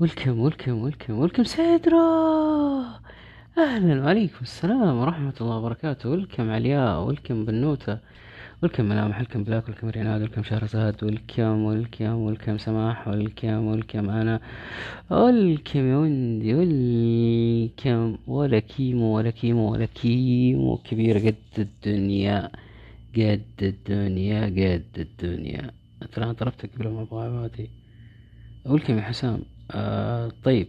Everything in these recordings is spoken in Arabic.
welcome welcome welcome welcome سيدرا. أهلا وعليكم السلام ورحمة الله وبركاته. welcome علياء welcome بنوتة welcome ملامح welcome بلاك welcome ريناد welcome شهرزاد welcome welcome welcome سماح welcome welcome أنا. welcome يا وندي welcome ولا كيمو ولا كيمو ولا كيمو كبيرة قد الدنيا قد الدنيا قد الدنيا. ترى أنا ضربتك قبل ما أبغى ولكم يا حسام. آه طيب.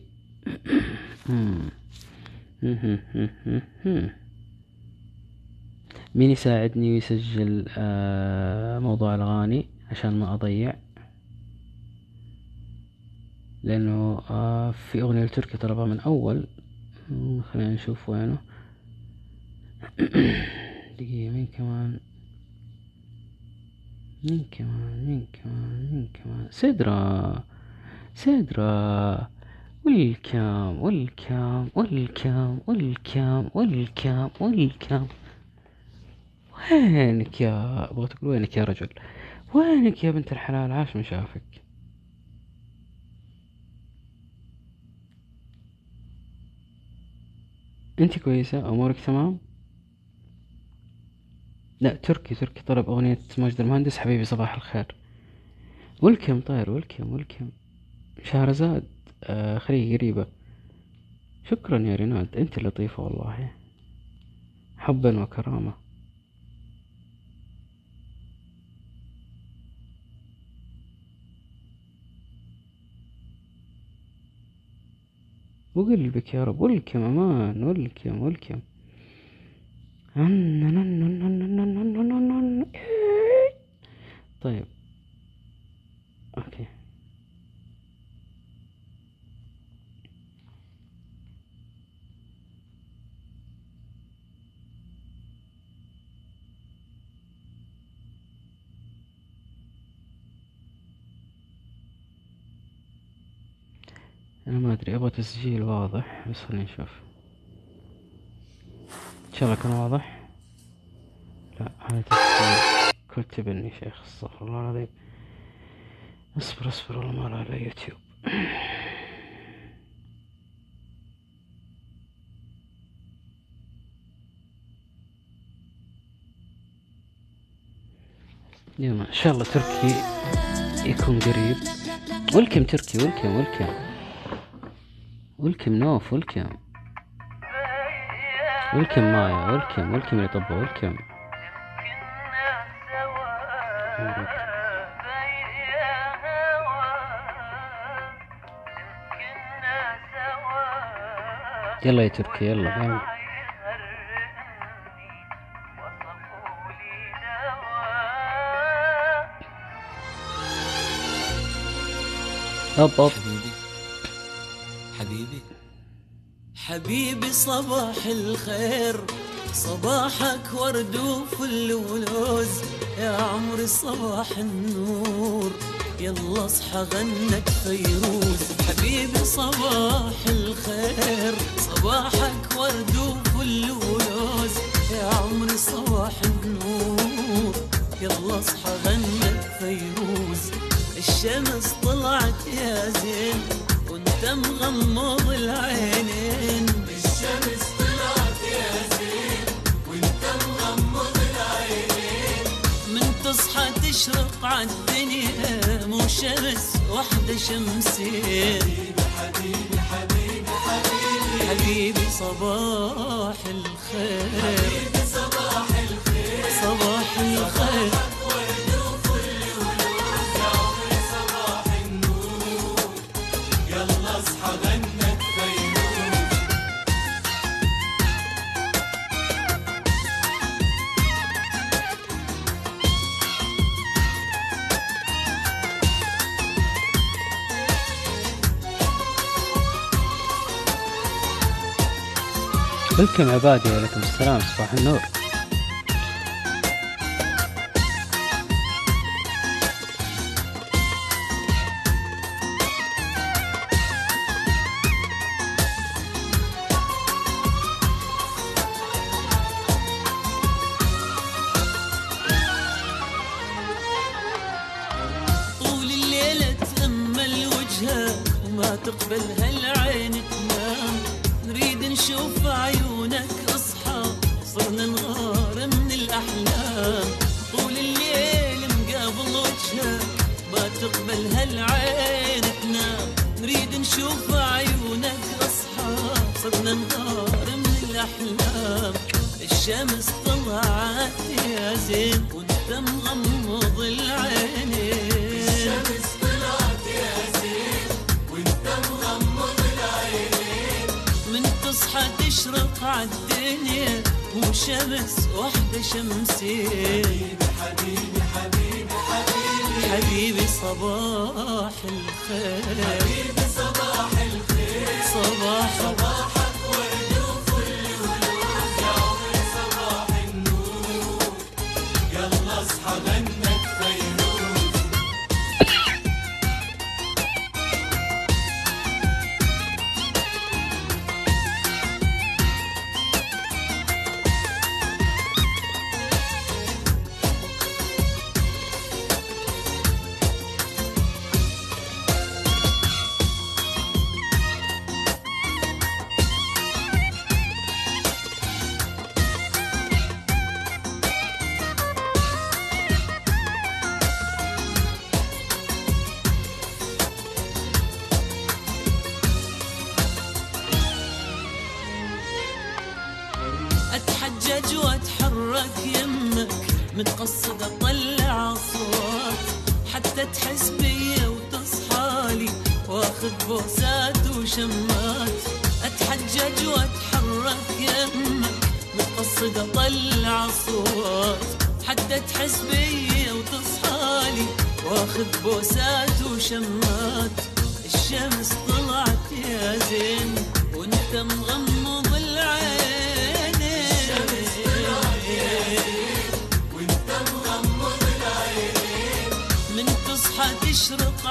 مين يساعدني ويسجل آه موضوع الأغاني عشان ما أضيع؟ لأنه آه في أغنية لتركي طلبها من أول. خلينا نشوف وينه. دقيقة مين كمان؟ مين كمان؟ مين كمان؟ مين كمان؟ سدرة سدرة والكام والكام والكام والكام والكام والكام وينك يا أبغى تقول وينك يا رجل؟ وينك يا بنت الحلال؟ عاش من شافك. أنت كويسة؟ أمورك تمام؟ لا تركي تركي. طلب أغنية ماجد المهندس. حبيبي صباح الخير. ولكم طير ولكم ولكم شهرزاد آه خليه قريبة شكرا يا ريناد انت لطيفة والله حبا وكرامة وقلبك يا رب ولكم أمان ولكم ولكم طيب أوكي أنا ما أدري أبغى تسجيل واضح بس خلينا نشوف ان شاء الله كان واضح؟ لا هذا تسجيل. كتبني شيخ استغفر الله العظيم. اصبر اصبر والله ما على يوتيوب. يلا إن شاء الله تركي يكون قريب. ولكم تركي ولكم ولكم ولكم نوف ولكم ولكم مايا ولكم ولكم اللي طبوا ولكم يلا يا تركي يلا يلا هوب هوب حبيبي صباح الخير. صباحك ورد وفل ولوز. يا عمري صباح النور. يلا اصحى غنك فيروز. حبيبي صباح الخير. صباحك ورد وفل ولوز. يا عمري صباح النور. يلا اصحى غنك فيروز. الشمس طلعت يا زين. وانت مغمض العينين. الشمس طلعت يا زين وانت مغمض العينين من تصحى تشرق عالدنيا مو شمس واحدة شمسين حبيبي حبيبي حبيبي حبيبي صباح الخير. حبيبي ولكم عبادي وعليكم السلام صباح النور. اتحجج واتحرك يمك متقصد اطلع اصوات حتى تحس بيا وتصحالي واخذ بوسات وشمات. اتحجج واتحرك يمك متقصد اطلع اصوات حتى تحس بيا وتصحالي واخذ بوسات وشمات. الشمس طلعت يا زين وانت مغمض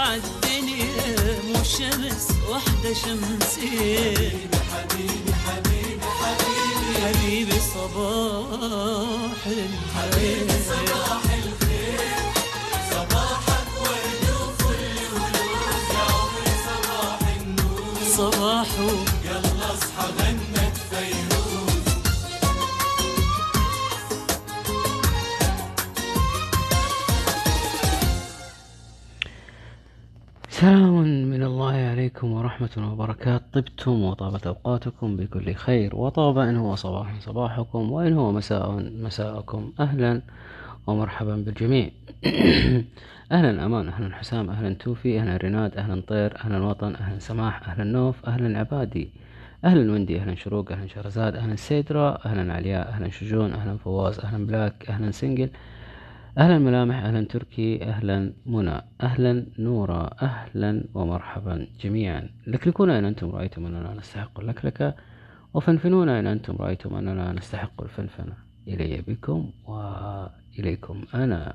عالدنيا مو شمس وحدة شمسين حبيبي حبيبي حبيبي حبيبي صباح حبيبي الخير. صباح الخير صباحك ورد وفل ولوز يا عمري صباح النور صباحه يلا اصحى غنك سلام من الله عليكم ورحمة وبركاته. طبتم وطابت أوقاتكم بكل خير وطاب إن هو صباح صباحكم وإن هو مساء مساءكم. أهلا ومرحبا بالجميع. أهلا أمان أهلا حسام أهلا توفي أهلا رناد أهلا طير أهلا وطن أهلا سماح أهلا نوف أهلا عبادي أهلا وندي أهلا شروق أهلا شهرزاد أهلا سيدرا أهلا علياء أهلا شجون أهلا فواز أهلا بلاك أهلا سنجل. أهلا ملامح أهلا تركي أهلا منى أهلا نورة أهلا ومرحبا جميعا. لكلكونا إن أنتم؟ رأيتم أننا نستحق اللكلكة وفنفنونا إن أنتم؟ رأيتم أننا نستحق الفنفنة. إلي بكم وإليكم أنا.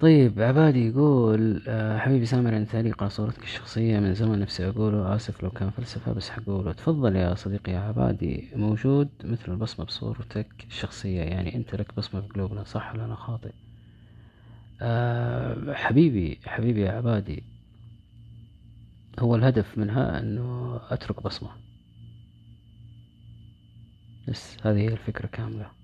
طيب عبادي يقول آه، حبيبي سامر عن تعليق على صورتك الشخصية من زمن نفسي أقوله. آسف لو كان فلسفة بس حقوله. تفضل يا صديقي يا عبادي. موجود مثل البصمة بصورتك الشخصية. يعني أنت لك بصمة في قلوبنا صح ولا أنا خاطئ؟ أه حبيبي حبيبي يا عبادي. هو الهدف منها أنه أترك بصمة. بس هذه هي الفكرة كاملة.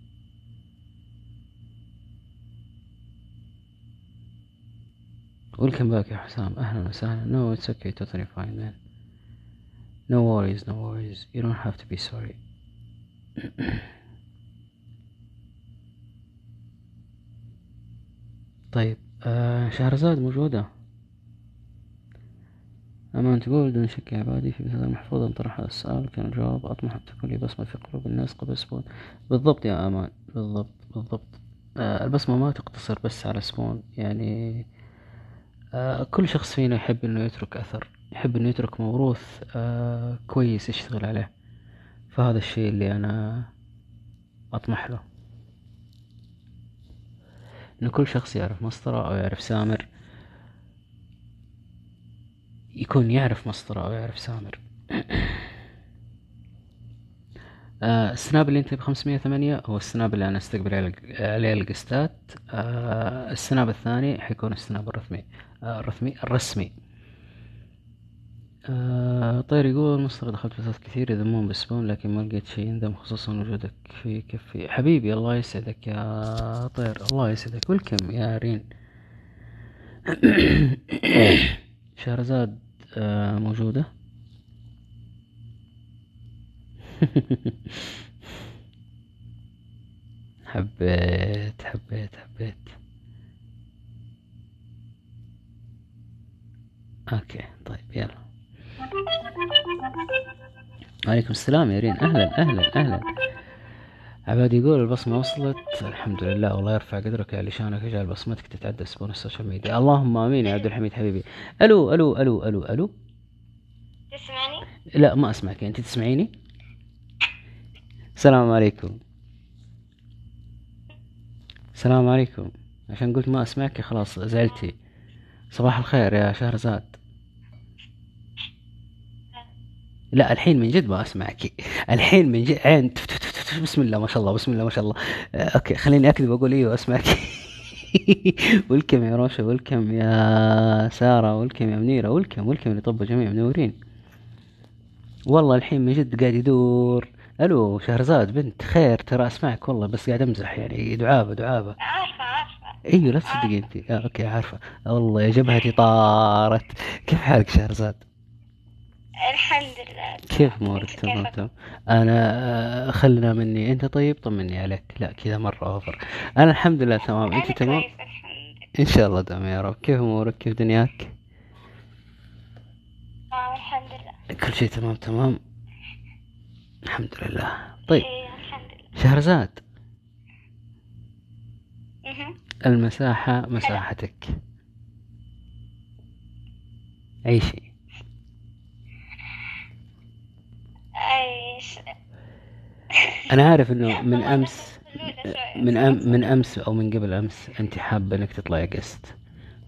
Welcome back يا حسام. أهلا وسهلا. No it's okay. Totally fine man. No worries no worries. You don't have to be sorry. طيب آه شهرزاد موجودة. أمان تقول بدون شك عبادي في مثال أن طرح هذا السؤال كان الجواب أطمح أن تكون لي بصمة في قلوب الناس قبل سبون. بالضبط يا أمان. بالضبط بالضبط. آه البصمة ما تقتصر بس على سبون. يعني كل شخص فينا يحب إنه يترك أثر يحب إنه يترك موروث آه كويس يشتغل عليه. فهذا الشيء اللي أنا أطمح له. ان كل شخص يعرف مسطرة أو يعرف سامر يكون يعرف مسطرة أو يعرف سامر. آه ال Snap اللي أنت بخمسمية ثمانية هو ال Snap اللي أنا أستقبل عليه- ال guest ات. آه ال Snap الثاني حيكون ال Snap الرسمي. آه الرسمي الرسمي. آه طير يقول مصر دخلت بثاث كثير يذمون بال Spoon لكن ما لقيت شيء يندم خصوصا وجودك في كفي. حبيبي الله يسعدك يا طير الله يسعدك. welcome يا رين؟ شهرزاد آه موجودة؟ حبيت حبيت حبيت. أوكي طيب يلا. عليكم السلام يا رين. أهلا أهلا أهلا. عباد يقول البصمة وصلت. الحمد لله والله يرفع قدرك يا لشانك. يجعل بصمتك تتعدى Spoon ال social media. اللهم آمين يا عبد الحميد حبيبي. ألو ألو ألو ألو ألو. تسمعني؟ لا ما أسمعك. أنت تسمعيني؟ السلام عليكم. السلام عليكم. عشان قلت ما أسمعك خلاص زعلتي. صباح الخير يا شهرزاد. لا الحين من جد ما أسمعك. الحين من جد عين تف- تف- تف- تف- بسم الله ما شاء الله بسم الله ما شاء الله. آه، okay خليني أكذب أقول إيوه أسمعك. welcome يا روشة welcome يا سارة welcome يا منيرة welcome welcome لطب جميع منورين. والله الحين من جد قاعد يدور. ألو شهرزاد بنت خير ترى أسمعك والله بس قاعد أمزح يعني. دعابة دعابة. عارفة عارفة. إيوه لا تصدقي أنت. آه okay عارفة. والله يا جبهتي طارت كيف حالك شهرزاد؟ الحمد كيف أنت تمام؟ تمام أنا آه، خلنا مني. أنت طيب؟ طمني عليك. لا كذا مرة أوفر. أنا الحمد لله تمام. أنت تمام؟ إن شاء الله دام يا رب. كيف أمورك؟ كيف دنياك؟ آه، الحمد لله. كل شيء تمام تمام؟ الحمد لله. طيب. إيه شهرزاد. المساحة مساحتك. عيشي أنا عارف إنه من شوي. من أم من أمس أو من قبل أمس أنت حابة إنك تطلعي قست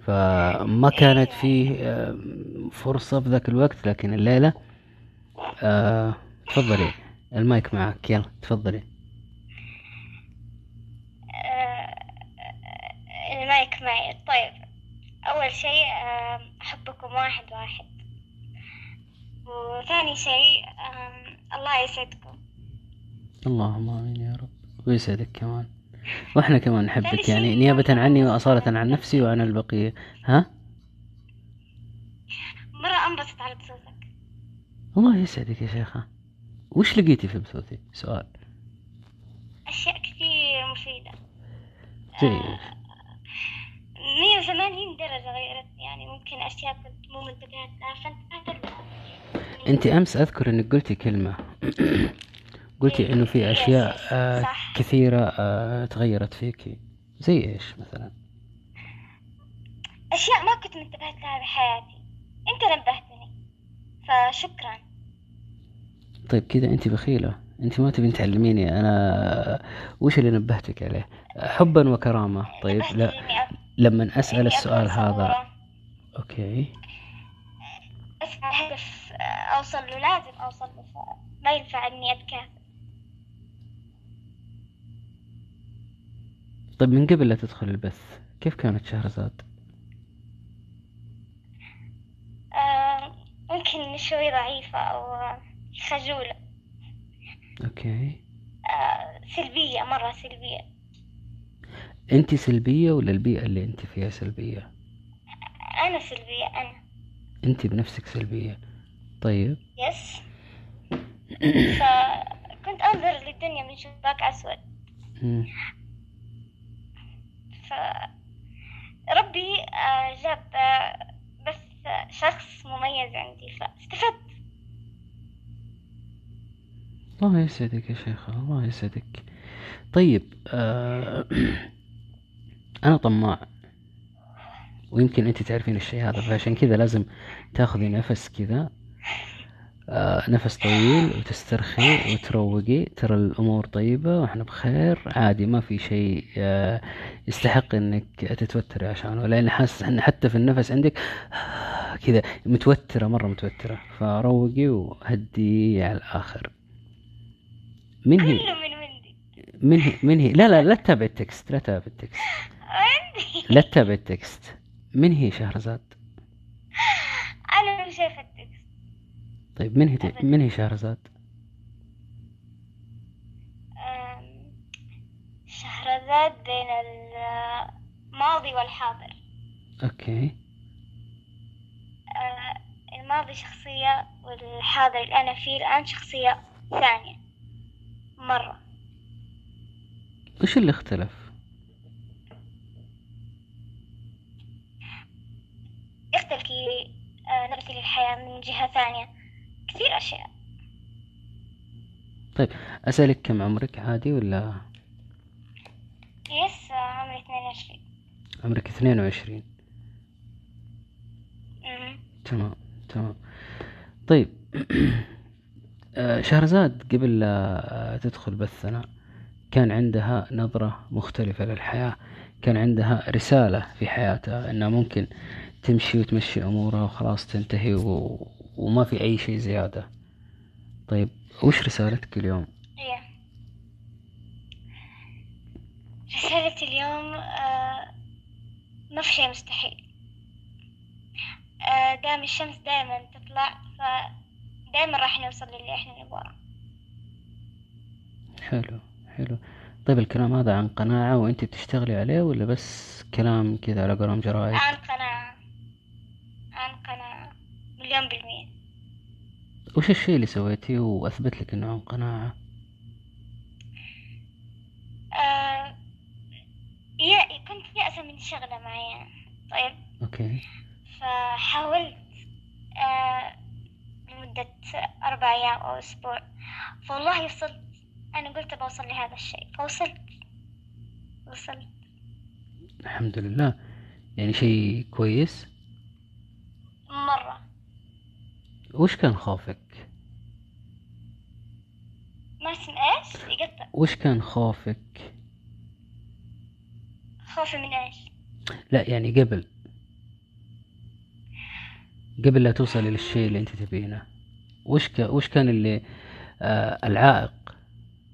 فما كانت فيه آه، فرصة في ذاك الوقت لكن الليلة آه، تفضلي. المايك معك. يلا تفضلي. آه، المايك معي. طيب أول شيء آه، أحبكم واحد واحد. وثاني شيء الله يسعدكم. اللهم آمين يا رب. ويسعدك كمان. وإحنا كمان نحبك يعني نيابة عني وأصالة عن نفسي وعن البقية. ها؟ مرة أنبسط على بصوتك الله يسعدك يا شيخة. وش لقيتي في بثوثي سؤال. أشياء كثير مفيدة. آه، 180 درجة غيرتني يعني ممكن أشياء كنت مو منتبهة لها فانتبهت لها أنت أمس أذكر إنك قلتي كلمة. قلتي إنه في أشياء آه صح. كثيرة آه تغيرت فيكي زي إيش مثلا؟ أشياء ما كنت منتبهت لها بحياتي. أنت نبهتني. فشكرا. طيب كذا أنت بخيلة. أنت ما تبين تعلميني أنا وش اللي نبهتك عليه؟ حبا وكرامة. طيب لا لما إني السؤال هذا. أوكي. أسمع هدف آه، أوصل له. لازم أوصل له فما ينفع إني أتكاسل طيب من قبل لا تدخل البث كيف كانت شهرزاد؟ آه، ممكن شوي ضعيفة أو خجولة. okay. آه، سلبية مرة سلبية. أنت سلبية ولا البيئة اللي أنت فيها سلبية؟ أنا سلبية أنا. أنت بنفسك سلبية. طيب. yes فكنت أنظر للدنيا من شباك أسود. فربي آه، جاب آه، بس آه، شخص مميز عندي فاستفدت. الله يسعدك يا شيخة الله يسعدك. طيب آه أنا طماع. ويمكن أنت تعرفين الشيء هذا فعشان كذا لازم تاخذي نفس كذا. نفس طويل وتسترخي وتروقي ترى الأمور طيبة وإحنا بخير. عادي ما في شيء آه يستحق إنك تتوتري عشانه لأن حاسس إن حتى في النفس عندك كذا متوترة مرة متوترة. فروقي وهدي على الآخر. من هي؟ كله من هي؟ من هي؟ لا لا لا تتابع ال text لا تتابع ال text. لا تتابع ال text. من هي شهرزاد أنا مش شايفة ال text طيب من هي أبداً. من هي شهرزاد؟ أم، شهرزاد بين الماضي والحاضر أوكي أه، الماضي شخصية والحاضر اللي أنا فيه الآن شخصية ثانية مرة وش اللي اختلف؟ يختلف كي أه، نظرتي للحياة من جهة ثانية كثير أشياء. طيب أسألك كم عمرك عادي ولا؟ يس عمري 22 عمرك 22 أمم. تمام تمام. طيب آه، شهرزاد قبل لا تدخل بثنا كان عندها نظرة مختلفة للحياة كان عندها رسالة في حياتها إنها ممكن تمشي وتمشي أمورها وخلاص تنتهي و... وما في أي شيء زيادة. طيب وش رسالتك اليوم؟ إيه. رسالتي اليوم آه، ما في شيء مستحيل. آه، دام الشمس دائما تطلع فدائما راح نوصل للي إحنا نبغاه. حلو حلو. طيب الكلام هذا عن قناعة وأنت بتشتغلي عليه ولا بس كلام كذا على قلم جرايد عن قناعة. عن قناعة. مليون بالمية. وش الشيء اللي سويتيه وأثبت لك إنه عن قناعة؟ آه، يا كنت يأسة من شغلة معينة. طيب. أوكي. فحاولت آه، لمدة أربع أيام أو أسبوع. فوالله وصلت. أنا قلت بوصل لهذا الشيء. فوصلت. وصلت. الحمد لله. يعني شيء كويس؟ مرة. وش كان خوفك؟ ما اسم إيش؟ يقطع وش كان خوفك؟ خوفي من إيش؟ لا يعني قبل. قبل لا توصلي للشيء اللي أنت تبينه. وش ك... وش كان اللي آه العائق؟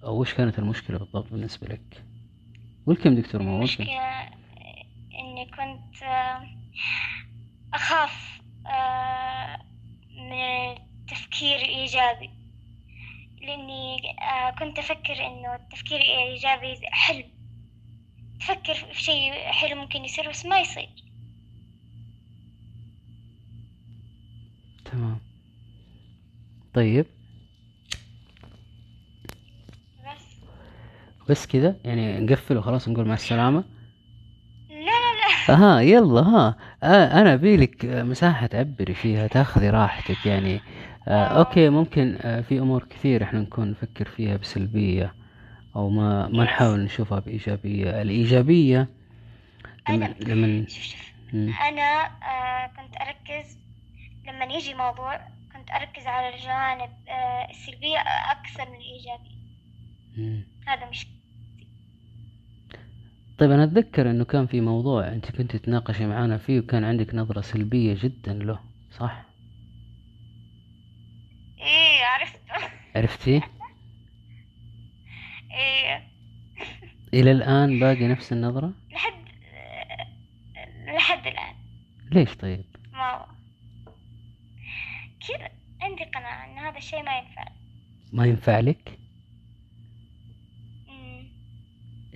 أو وش كانت المشكلة بالضبط بالنسبة لك؟ ولكم دكتور مو ولكم المشكلة إني كنت آه، أخاف آه، من التفكير الإيجابي. لأني آه، كنت أفكر إنه التفكير الإيجابي حلم تفكر في شيء حلو ممكن يصير بس ما يصير. تمام. طيب. بس. بس كذا يعني نقفل وخلاص نقول مع السلامة؟ لا لا لا. ها يلا ها. آه أنا ابيلك آه، مساحة تعبري فيها تاخذي راحتك يعني. أوكي ممكن آه في أمور كثير إحنا نكون نفكر فيها بسلبية أو ما ما. نحاول نشوفها بإيجابية الإيجابية لما أنا- لما شوف شوف. أنا آه، كنت أركز لما يجي موضوع كنت أركز على الجوانب آه، السلبية أكثر من الإيجابية مم. هذا مش طيب أنا أتذكر إنه كان في موضوع أنت كنت تناقشي معانا فيه وكان عندك نظرة سلبية جدا له صح إيه عرفت. عرفتيه إيه. إلى الآن باقي نفس النظرة؟ لحد لحد الآن. ليش طيب؟ ما كذا عندي قناعة إن هذا الشيء ما ينفع. ما ينفع لك؟ مم.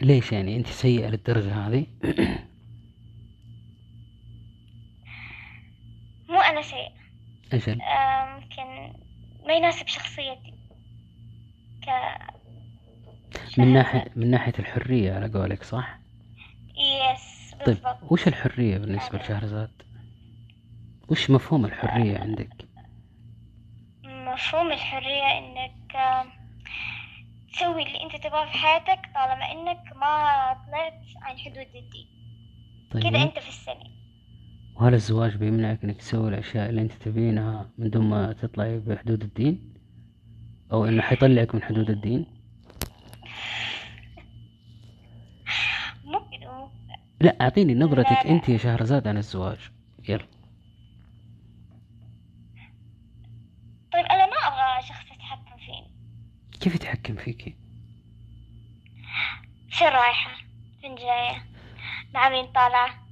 ليش يعني؟ أنت سيئة للدرجة هذه؟ مو أنا سيء أجل. آه، ممكن ما يناسب شخصيتي. ك من ناحية من ناحية الحرية على قولك صح؟ يس طيب بالضبط. وش الحرية بالنسبة لشهرزاد؟ وش مفهوم الحرية عندك؟ مفهوم الحرية إنك آه، تسوي اللي أنت تبغاه في حياتك طالما إنك ما طلعت عن حدود الدين. كذا طيب. أنت في السنة وهل الزواج بيمنعك إنك تسوي الأشياء اللي أنت تبينها من دون ما تطلعي بحدود الدين؟ أو إنه حيطلعك من حدود الدين؟ مو لا أعطيني نظرتك. أنت يا شهرزاد عن الزواج. يلا. طيب أنا ما أبغى شخص يتحكم فيني. كيف يتحكم فيكي فين رايحة؟ فين جاية مع مين طالعة.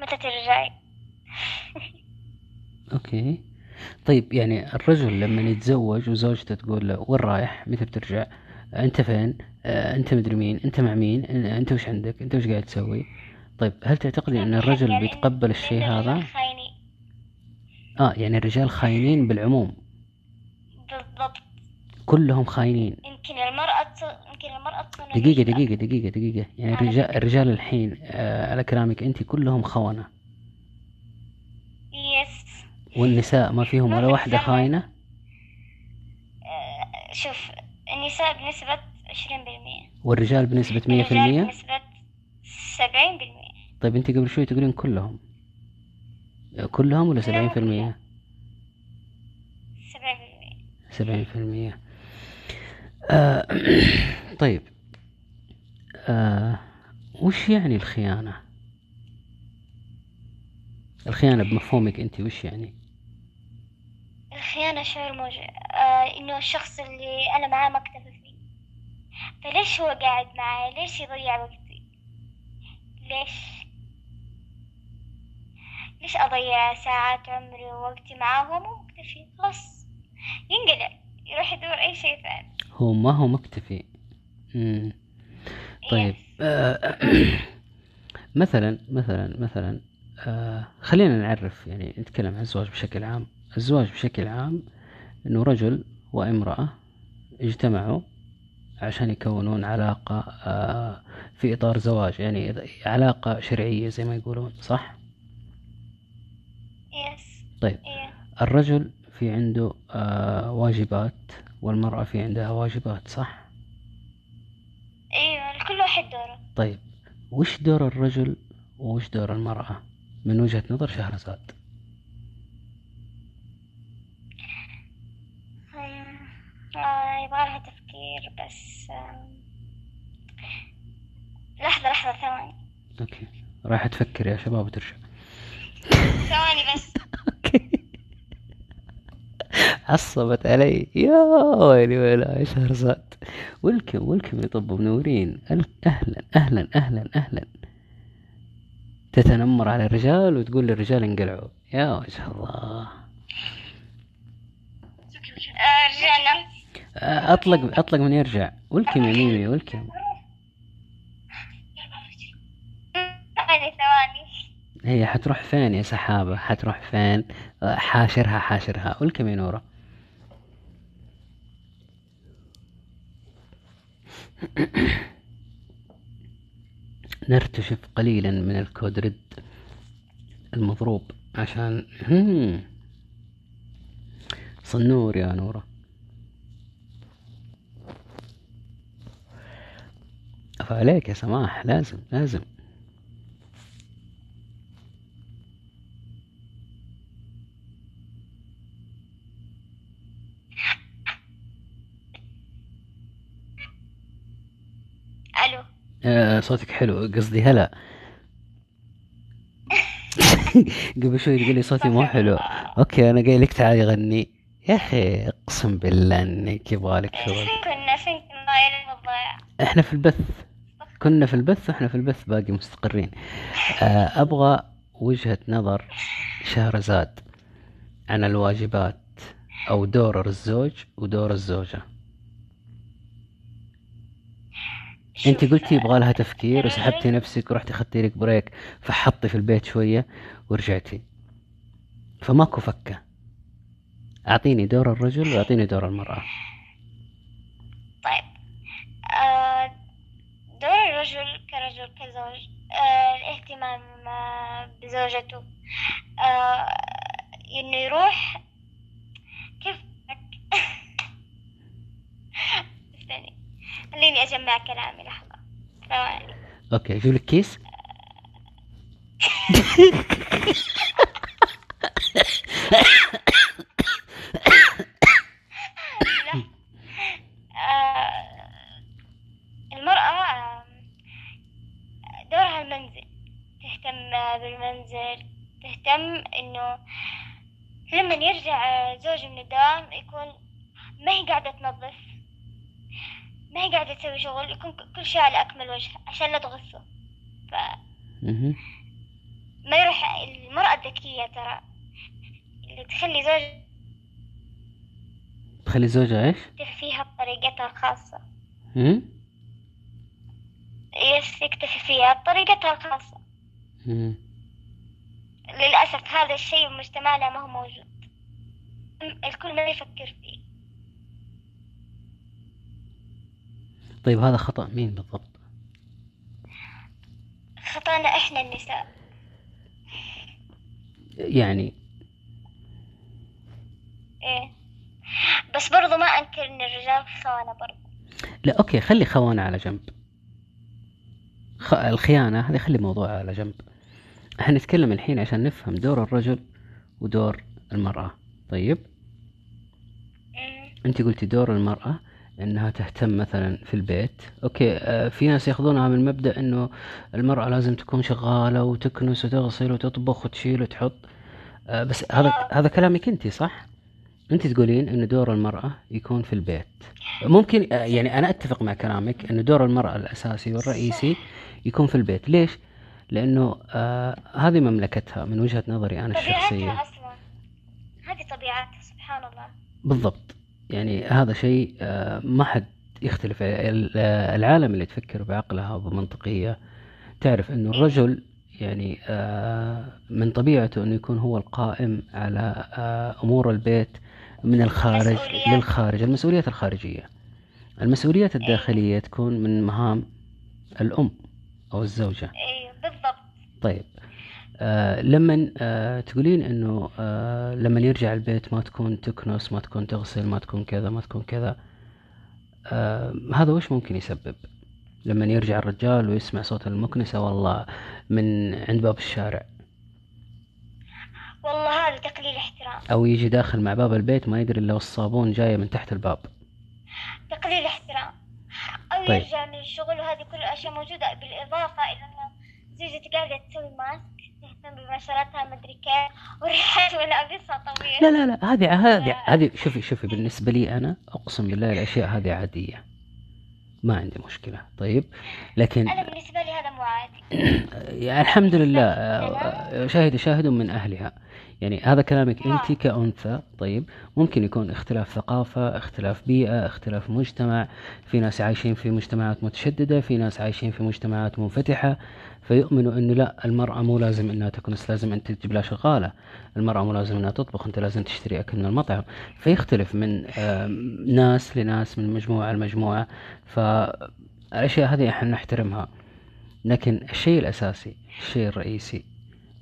متى ترجعي؟ أوكي. طيب يعني الرجل لما يتزوج وزوجته تقول له وين رايح؟ متى بترجع؟ انت فين؟ آه، انت مدري مين؟ انت مع مين؟ انت وش عندك؟ انت وش قاعد تسوي؟ طيب هل تعتقدي إن الرجل يعني بيتقبل الشيء هذا؟ خاينين آه يعني الرجال خاينين بالعموم. بالضبط. كلهم خاينين. يمكن المرأة ت- يمكن المرأة تكون دقيقة. دقيقة دقيقة دقيقة. يعني الرجال الرجال الحين آه على كلامك انت كلهم خونة. والنساء ما فيهم ما ولا في واحدة. خاينة؟ آه، شوف النساء بنسبة عشرين بالمية. والرجال بنسبة مية في المية؟ بنسبة سبعين بالمية. طيب انت قبل شوي تقولين كلهم. كلهم ولا سبعين في المية؟ سبعين بالمية سبعين في المية. آه طيب. آه وش يعني الخيانة؟ الخيانة بمفهومك انت وش يعني؟ الخيانة شعور موجع آه إنه الشخص اللي أنا معاه ما اكتفى فيه. فليش هو قاعد معاي ليش يضيع وقتي؟ ليش؟ ليش أضيع ساعات عمري ووقتي معاه وهو مو مكتفي خلاص ينقلع يروح يدور أي شيء ثاني. هو ما هو مكتفي. مم. طيب آه مثلا مثلا مثلا آه خلينا نعرف يعني نتكلم عن الزواج بشكل عام. الزواج بشكل عام إنه رجل وامرأة اجتمعوا عشان يكونون علاقة آه في إطار زواج يعني علاقة شرعية زي ما يقولون صح؟ يس طيب. الرجل في عنده آه واجبات والمرأة في عندها واجبات صح؟ أيوة كل واحد دوره. طيب وش دور الرجل وش دور المرأة؟ من وجهة نظر شهرزاد. آه يبغى لها تفكير بس لحظة لحظة ثواني. أوكي. راح تفكر يا شباب وترجع. ثواني بس. أوكي. عصبت علي. يا ويلي ويلا يا شهرزاد ولكم ولكم يا طب منورين. ال- أهلا أهلا أهلا أهلا. تتنمر على الرجال وتقول للرجال انقلعوا. يا وجه الله. رجعنا أطلق أطلق من يرجع. ولكم يا ميمي ثواني. هي حتروح فين يا سحابة؟ حتروح فين؟ حاشرها حاشرها. ولكم يا نورة نرتشف قليلا من الكود ريد المضروب عشان. صنور يا نورة. فعليك يا سماح؟ لازم لازم. ألو. آه صوتك حلو قصدي هلا. قبل شوي تقول لي صوتي مو حلو. أوكي أنا قايل لك تعالي غني. يا أخي أقسم بالله انك يبغالك شغل؟ إحنا في البث. كنا في البث وإحنا في البث باقي مستقرين. آه أبغى وجهة نظر شهرزاد عن الواجبات أو دور الزوج ودور الزوجة. أنت قلتي يبغى لها تفكير وسحبتي نفسك ورحتي أخذتي لك بريك فحطي في البيت شوية ورجعتي. فماكو فكة. أعطيني دور الرجل وأعطيني دور المرأة طيب آه دور الرجل كزوج آه الاهتمام بزوجته. آه إنه يروح. كيف؟ استني. خليني أجمع كلامي لحظة. ثواني okay أجيب لك كيس آه، المرأة آه، دورها المنزل تهتم بالمنزل تهتم إنه لما يرجع زوجي من الدوام يكون ما هي قاعدة تنظف ما هي قاعدة تسوي شغل يكون كل شيء على أكمل وجه عشان لا تغثه مهم. فما يروح المرأة الذكية ترى اللي تخلي زوج تخلي الزوجة إيش؟ يكتفي فيها بطريقتها الخاصة؟ يس يكتفي فيها بطريقتها الخاصة هم. للأسف هذا الشيء بمجتمعنا ما هو موجود. الكل ما يفكر فيه. طيب هذا خطأ مين بالضبط؟ خطأنا إحنا النساء. يعني إيه. بس برضو ما أنكر إن الرجال خونة برضو. لا okay خلي خوانة على جنب. خ... الخيانة هذه خلي موضوع على جنب. إحنا نتكلم الحين عشان نفهم دور الرجل ودور المرأة. طيب؟ مم. انت قلتي دور المرأة انها تهتم مثلا في البيت. okay آه، في ناس ياخذونها من مبدأ انه المرأة لازم تكون شغالة وتكنس وتغسل وتطبخ وتشيل وتحط. آه، بس هذا هذا كلامك انت صح؟ انت تقولين ان دور المرأة يكون في البيت. ممكن آه، يعني أنا أتفق مع كلامك ان دور المرأة الأساسي والرئيسي يكون في البيت. ليش؟ لأنه آه هذه مملكتها من وجهة نظري أنا الشخصية. طبيعتها أصلا. هذه طبيعتها سبحان الله. بالضبط. يعني هذا شيء آه، ما حد يختلف. العالم اللي تفكر بعقلها وبمنطقية تعرف أنه الرجل يعني آه، من طبيعته أنه يكون هو القائم على آه، أمور البيت من الخارج. للخارج المسؤوليات الخارجية. المسؤوليات الداخلية تكون من مهام الأم أو الزوجة. إيه. بالضبط طيب. آه لما آه تقولين إنه آه لما يرجع البيت ما تكون تكنس ما تكون تغسل ما تكون كذا ما تكون كذا آه هذا وش ممكن يسبب؟ لما يرجع الرجال ويسمع صوت المكنسة والله من عند باب الشارع. والله هذا تقليل احترام. أو يجي داخل مع باب البيت ما يدري إلا والصابون جاية من تحت الباب. تقليل احترام. أو طيب. يرجع من الشغل وهذه كل الأشياء موجودة بالإضافة إلى أنه زوجتي قاعدة تسوي ماسك تهتم ببشرتها مدري كيف وريحة ملابسها طويلة. لا لا لا هذه هذه هذه شوفي شوفي بالنسبة لي أنا أقسم بالله الأشياء هذه عادية. ما عندي مشكلة. طيب لكن أنا بالنسبة لي هذا مو عادي. يعني الحمد لله آه، شاهد شاهد من أهلها. يعني هذا كلامك أنت كأنثى. طيب ممكن يكون اختلاف ثقافة اختلاف بيئة اختلاف مجتمع. في ناس عايشين في مجتمعات متشددة في ناس عايشين في مجتمعات منفتحة. فيؤمنوا انه لا المرأة مو لازم أنها تكنس لازم أنت تجيب لها شغالة. المرأة مو لازم أنها تطبخ أنت لازم تشتري أكل من المطعم. فيختلف من ناس لناس من مجموعة لمجموعة فالأشياء هذه إحنا نحترمها. لكن الشيء الأساسي الشيء الرئيسي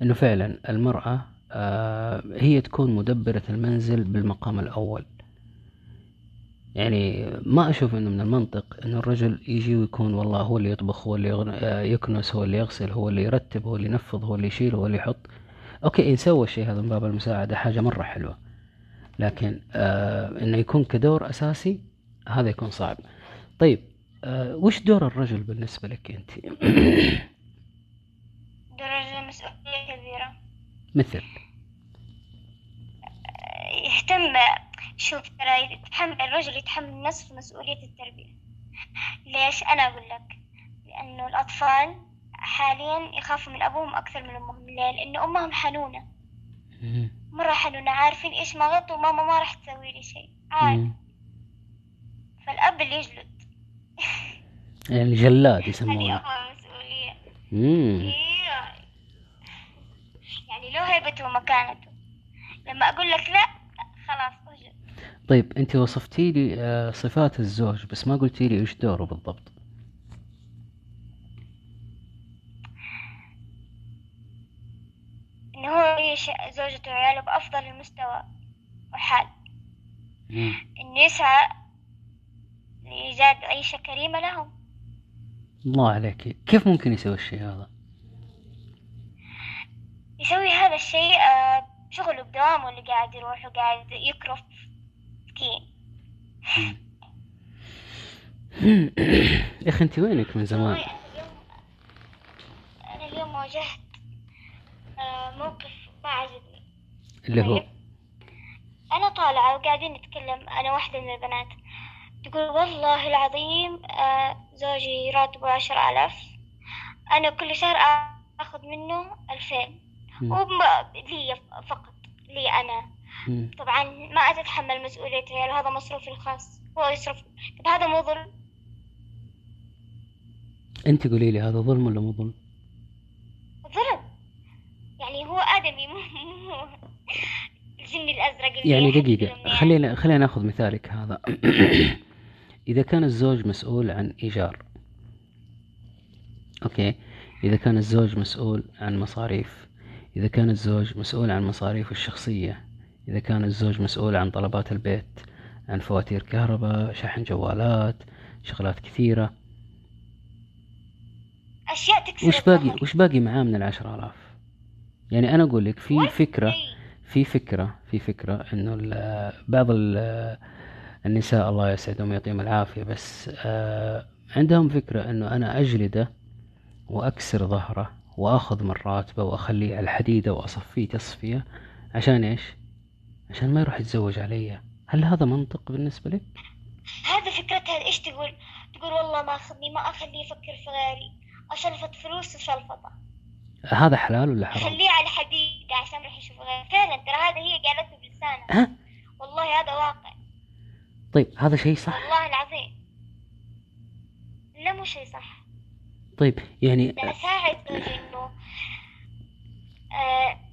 أنه فعلا المرأة آه، هي تكون مدبرة المنزل بالمقام الأول. يعني ما أشوف أنه من المنطق أنه الرجل يجي ويكون والله هو اللي يطبخ هو اللي آه، يكنس هو اللي يغسل هو اللي يرتب هو اللي ينفض هو اللي يشيل هو اللي يحط. أوكي إن سوى الشيء هذا من باب المساعدة حاجة مرة حلوة. لكن آه إنه يكون كدور أساسي هذا يكون صعب. طيب آه وش دور الرجل بالنسبة لك أنت؟ دور الرجل مسؤولية كبيرة. مثل. يهتم شوف ترى يتحمل الرجل يتحمل نصف مسؤولية التربية. ليش أنا أقول لك؟ لأنه الأطفال حاليا يخافوا من أبوهم أكثر من أمهم. ليه؟ لأنه أمهم حنونة. مرة حنونة. عارفين إيش ما غلطوا؟ وماما ما راح تسوي لي شيء. مم. فالأب اللي يجلد. يعني جلاد هذه يسمونه أول مسؤولية. إيه. يعني له هيبته ومكانته لما أقول لك لا خلاص. طيب انت وصفتي لي آه صفات الزوج بس ما قلتي لي إيش دوره بالضبط. إنه هو يعيش زوجته وعياله بأفضل المستوى وحال مم. إنه يسعى لإيجاد عيشة كريمة لهم. الله عليك. كيف ممكن يسوي الشيء هذا؟ يسوي هذا الشيء آه، بشغله بدوامه اللي قاعد يروح وقاعد يكرف. يا أخي أنت وينك من زمان؟ أنا اليوم واجهت آه، موقف ما عجبني. اللي هو. أنا طالعة وقاعدين نتكلم أنا واحدة من البنات. تقول والله العظيم آه، زوجي راتبه عشر آلاف. أنا كل شهر آخذ منه ألفين. وب- لي فقط لي أنا. مم. طبعا ما أتتحمل مسؤولية عياله هذا مصروفي الخاص. هو يصرف. طب هذا مو ظلم؟ أنت قولي لي هذا ظلم ولا مو ظلم؟ ظلم. يعني هو آدمي مو مو الجن الأزرق اللي يعني دقيقة. خلينا خلينا ناخذ مثالك هذا. إذا كان الزوج مسؤول عن إيجار okay؟ إذا كان الزوج مسؤول عن مصاريف إذا كان الزوج مسؤول عن مصاريفه الشخصية إذا كان الزوج مسؤول عن طلبات البيت عن فواتير كهرباء شحن جوالات شغلات كثيرة أشياء تكسر وش باقي الظهر. وش باقي معاه من العشرة آلاف يعني أنا أقول لك في فكرة. في فكرة في فكرة إنه بعض ال- النساء الله يسعدهم ويعطيهم العافية بس آه، عندهم فكرة إنه أنا أجلده وأكسر ظهره وآخذ من راتبه وأخليه على الحديدة وأصفيه تصفية عشان إيش؟ عشان ما يروح يتزوج علي هل هذا منطق بالنسبة لك؟ هذا فكرتها إيش تقول؟ تقول والله ما اخذني ما أخليه يفكر في غيري اشلفت فلوس وشلفطه هذا حلال ولا حرام؟ خليه على حديد عشان يروح يشوف غيري فعلا ترى هذا هي قالته بلسانها ها؟ والله هذا واقع طيب هذا شيء صح؟ والله العظيم لا مو شيء صح طيب يعني زوجي إنه آه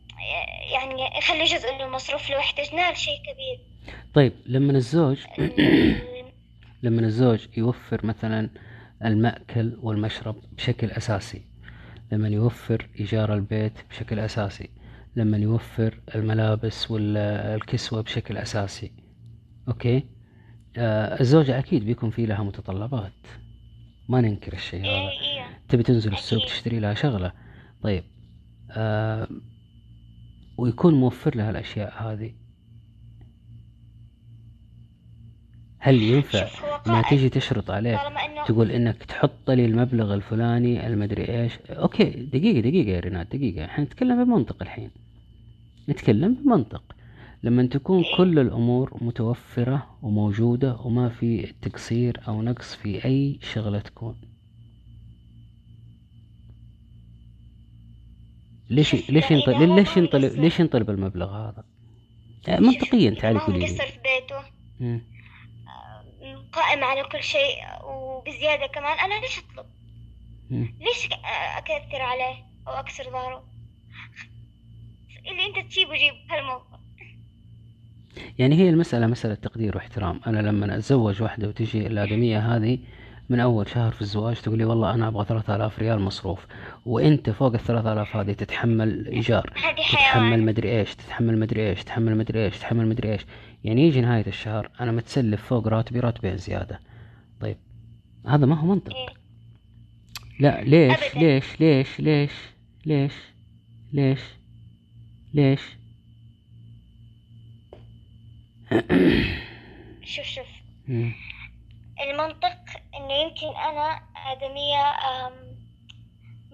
يعني يخلي جزء من المصروف لو احتجناه لشيء كبير. طيب لما الزوج ال- لما الزوج يوفر مثلا المأكل والمشرب بشكل أساسي لما يوفر إيجار البيت بشكل أساسي لما يوفر الملابس والكسوة بشكل أساسي أوكي؟ آه الزوجة أكيد بيكون في لها متطلبات. ما ننكر الشيء هذا. إيه تبي تنزل السوق. تشتري لها شغلة. طيب آه ويكون موفر لها الأشياء هذه. هل ينفع ما تيجي تشرط عليه تقول إنك تحط لي المبلغ الفلاني المدري إيش؟ أوكي دقيقة دقيقة يا ريناد دقيقة. إحنا نتكلم بمنطق الحين. نتكلم بمنطق. لما تكون كل الأمور متوفرة وموجودة وما في تقصير أو نقص في أي شغلة تكون. ليش ليش ينطلب هو ليش ينطلب. ليش ينطلب المبلغ هذا آه، منطقيا تعالي قولي لي في بيته مم. قائم على كل شيء وبزيادة كمان أنا ليش أطلب؟ ليش أكثر عليه أو أكسر ظهره؟ اللي أنت تجيبه جيب هالموضوع يعني هي المسألة مسألة تقدير واحترام أنا لما أتزوج واحدة وتجي الآدمية هذه من أول شهر في الزواج تقول لي والله أبغى ثلاثة آلاف ريال مصروف وأنت فوق الثلاثة آلاف هذه تتحمل إيجار هذه تتحمل مدري إيش تتحمل مدري إيش تتحمل مدري إيش تتحمل مدري إيش يعني يجي نهاية الشهر أنا متسلف فوق راتبي راتبين زيادة طيب هذا ما هو منطق إيه. لا ليش. ليش ليش ليش ليش ليش ليش شوف شوف. المنطق إنه يمكن أنا آدمية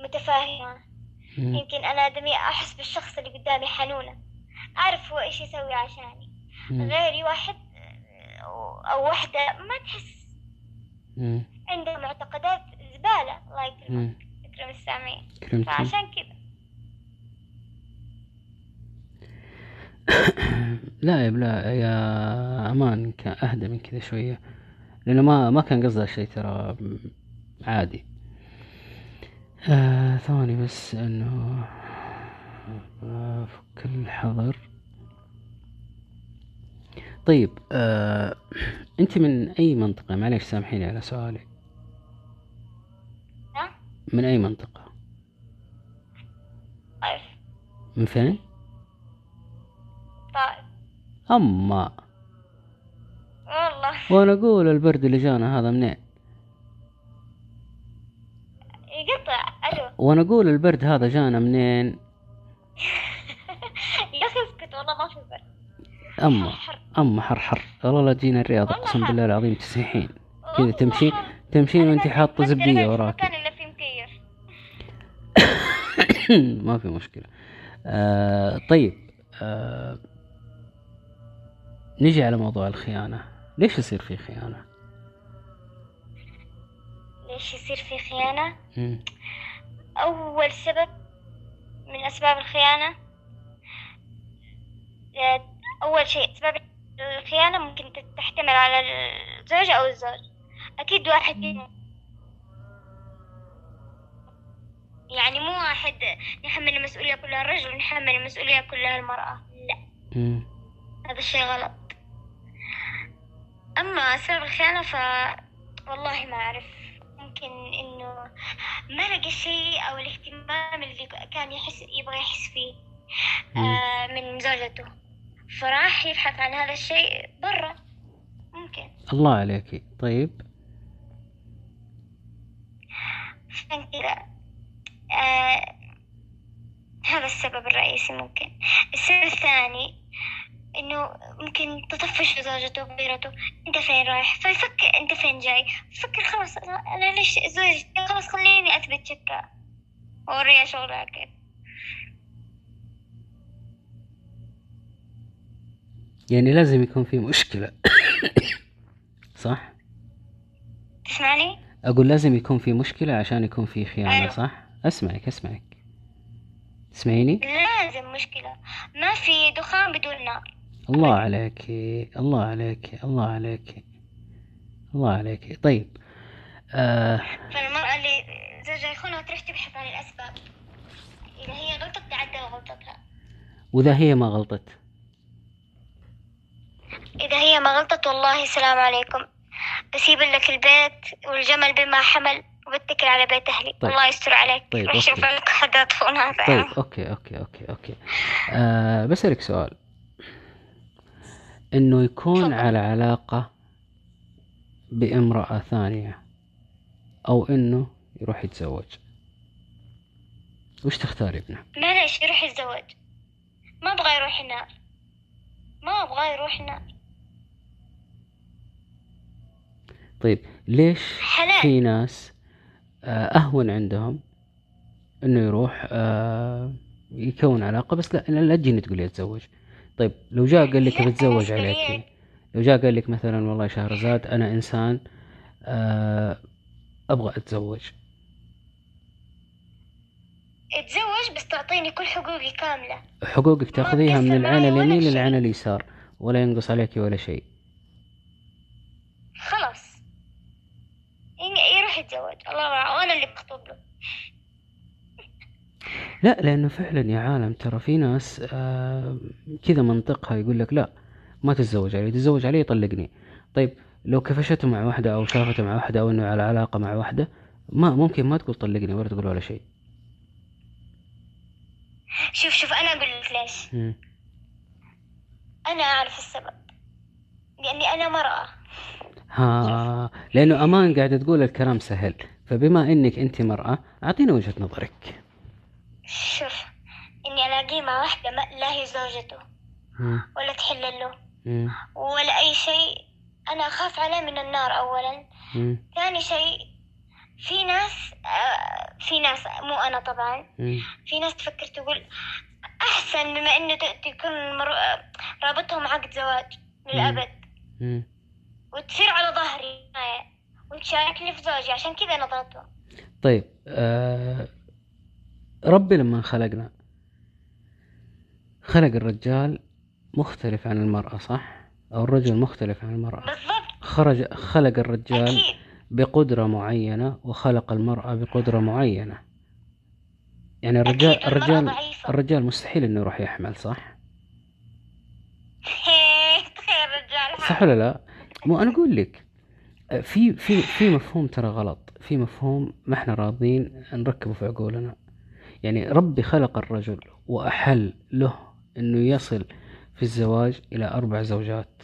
متفاهمة. يمكن أنا آدمية أحس بالشخص اللي قدامي حنونة. أعرف هو إيش يسوي عشاني. غيري واحد أو واحدة ما تحس. عنده معتقدات زبالة. الله يكرمك. يكرم السامعين. فعشان كذا. لا يا بلا يا أمان كان اهدى من كذا شوية. لأنه ما ما كان قصده شيء ترى عادي. آه ثواني بس إنه أفك الحظر. طيب آه أنت من أي منطقة؟ معليش سامحيني على سؤالي. من أي منطقة؟ طيب من فين؟ طيب أما. والله. وأنا أقول البرد اللي جانا هذا منين؟ يقطع ألو. وأنا أقول البرد هذا جانا منين؟ يا أخي اسكت والله ما في برد. اما أما حر حر والله لا تجينا الرياض أقسم. بالله العظيم تسيحين كذا. تمشين أنا وأنت حاطة زبدية وراك. ما في مشكلة. آه طيب. آه نجي على موضوع الخيانة. ليش يصير في خيانة؟ ليش يصير في خيانة؟ مم. أول سبب من أسباب الخيانة آه، أول شيء أسباب الخيانة ممكن تحتمل على الزوجة أو الزوج. أكيد واحد فيهم يعني مو واحد يحمل المسؤولية كلها الرجل ونحمل المسؤولية كلها المرأة. لا. مم. هذا الشيء غلط. أما أسباب الخيانة ف والله ما أعرف. ممكن إنه ما لقى الشيء أو الاهتمام اللي كان يحس يبغى يحس فيه آه من زوجته. فراح يبحث عن هذا الشيء برا. ممكن. الله عليك. طيب. عشان كذا آه هذا السبب الرئيسي ممكن. السبب الثاني إنه ممكن تطفش زوجته وغيرته. أنت فين رايح؟ فيفكر أنت فين جاي؟ فكر خلاص أنا أنا ليش زوجتي؟ خلاص خليني أثبت شكا ووريها شغلها كيف يعني لازم يكون في مشكلة. صح؟ تسمعني؟ أقول لازم يكون في مشكلة عشان يكون في خيانة أيوة. صح؟ أسمعك أسمعك. تسمعيني؟ لازم مشكلة. ما في دخان بدون نار الله عليك الله عليك الله عليك الله عليك. طيب آه فالمرأة اللي زوجها يخونها تروح تبحث عن الأسباب. إذا هي غلطت تعدل غلطتها. وإذا هي ما غلطت؟ إذا هي ما غلطت والله السلام عليكم. بسيب لك البيت والجمل بما حمل وبتكل على بيت أهلي. طيب. الله يستر عليك. طيب، okay. لك حدا تخونها طيب okay okay okay okay. آه بسألك سؤال. إنه يكون. على علاقة بامرأة ثانية أو إنه يروح يتزوج وش تختار يا ابنه؟ معلش يروح يتزوج ما أبغى يروح النار ما أبغى يروح النار طيب ليش حلال. في ناس آه، أهون عندهم إنه يروح آه، يكون علاقة بس لا لا تجيني تقول لي أتزوج طيب لو جاء قال لك بتزوج عليك. لو جاء قال لك مثلا والله شهرزاد أنا إنسان آه، أبغى أتزوج. اتزوج بس تعطيني كل حقوقي كاملة. حقوقك تأخذيها من العين اليمين. للعين اليسار ولا ينقص عليك ولا شيء. خلاص. يروح يتزوج الله وأنا اللي بخطب له. لا لأنه فعلا يا عالم ترى في ناس آه كذا منطقها يقول لك لا ما تتزوج علي تتزوج علي يطلقني. طيب لو كفشته مع واحدة أو شافته مع واحدة أو إنه على علاقة مع واحدة ما ممكن ما تقول طلقني ولا تقول ولا شيء. شوف شوف أنا أقول لك ليش. أنا أعرف السبب لأني أنا مرأة. ها لأنه أمان قاعدة تقول الكلام سهل فبما إنك أنت مرأة اعطينا وجهة نظرك. شوف إني ألاقيه مع واحدة ما لا هي زوجته. ولا تحل له مم. ولا أي شيء أنا أخاف عليه من النار أولا مم. ثاني شيء في ناس آه، في ناس مو أنا طبعا مم. في ناس تفكر تقول أحسن بما إنه ت- تكون مر... رابطهم عقد زواج للأبد مم. وتصير على ظهري وتشاركني في زوجي عشان كذا نظرته طيب آه ربي لما خلقنا خلق الرجال مختلف عن المرأة صح؟ أو الرجل مختلف عن المرأة خرج خلق الرجال بقدرة معينة وخلق المرأة بقدرة معينة يعني الرجال الرجال. الرجال مستحيل إنه يروح يحمل صح؟ صح ولا لا؟ مو أنا أقول لك في في في مفهوم ترى غلط في مفهوم ما إحنا راضين نركبه في عقولنا يعني ربي خلق الرجل وأحل له إنه يصل في الزواج إلى أربع زوجات.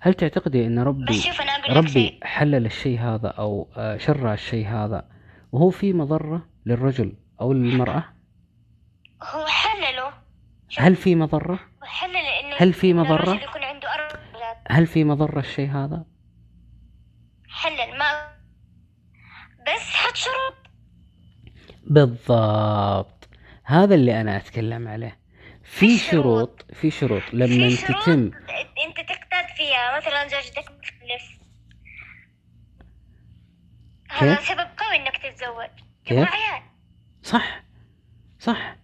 هل تعتقدي بس ربي ربي حلل الشيء هذا أو آه، شرع الشيء هذا وهو في مضرة للرجل أو للمرأة؟ هو حلله. هل في مضرة؟ حلل إنه هل في مضرة؟ يكون عنده أربع هل في مضرة الشيء هذا؟ حلل ما بس حط شروط. بالضبط. هذا اللي أنا أتكلم عليه. في شروط. في شروط. لما في شروط تتم أنت تقتاد فيها. مثلا زوجتك مخلف هذا؟ سبب قوي إنك تتزوج. كيف؟ عيال. صح. صح.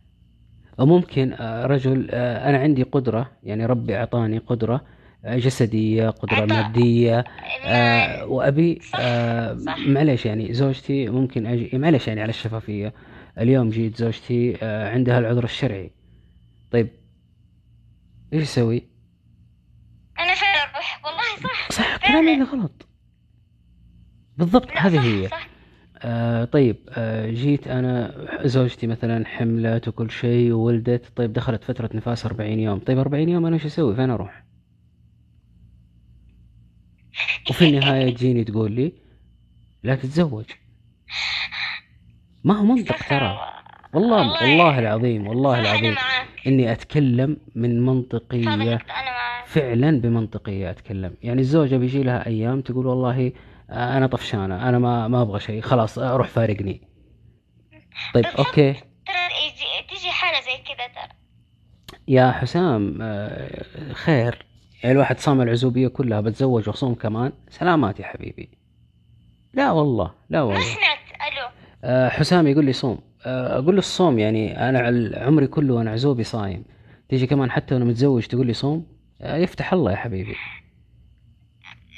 أو ممكن آه، رجل آه، أنا عندي قدرة يعني ربي أعطاني قدرة آه، جسدية قدرة عطاء. مادية ما- آه وأبي صح، آه. معلش يعني زوجتي ممكن أجي معلش يعني على الشفافية. اليوم جيت زوجتي آه عندها العذر الشرعي. طيب إيش أسوي؟ أنا فين أروح. والله صح. صح كلامي اللي غلط. بالضبط هذه هي. صح. آه طيب آه جيت أنا زوجتي مثلا حملت وكل شيء وولدت. طيب دخلت فترة نفاس 40 يوم. طيب 40 يوم أنا إيش أسوي؟ فين أروح؟ وفي النهاية تجيني تقول لي لا تتزوج. ما هو منطق ترى. الله. والله. والله العظيم والله العظيم إني أتكلم من منطقية فعلا بمنطقية أتكلم. يعني الزوجة بيجي لها أيام تقول والله أنا طفشانة أنا ما ما أبغى شيء خلاص روح فارقني. طيب بالضبط. أوكي. ترى تيجي حالة زي كذا ترى. يا حسام آه، خير. الواحد صام العزوبية كلها بتزوج وصوم كمان. سلامات يا حبيبي. لا والله لا ما والله. سمعت ألو. آه، حسام يقول لي صوم. آه، أقول له الصوم يعني أنا عمري كله وأنا عزوبي صايم. تيجي كمان حتى وأنا متزوج تقول لي صوم؟ آه، يفتح الله يا حبيبي.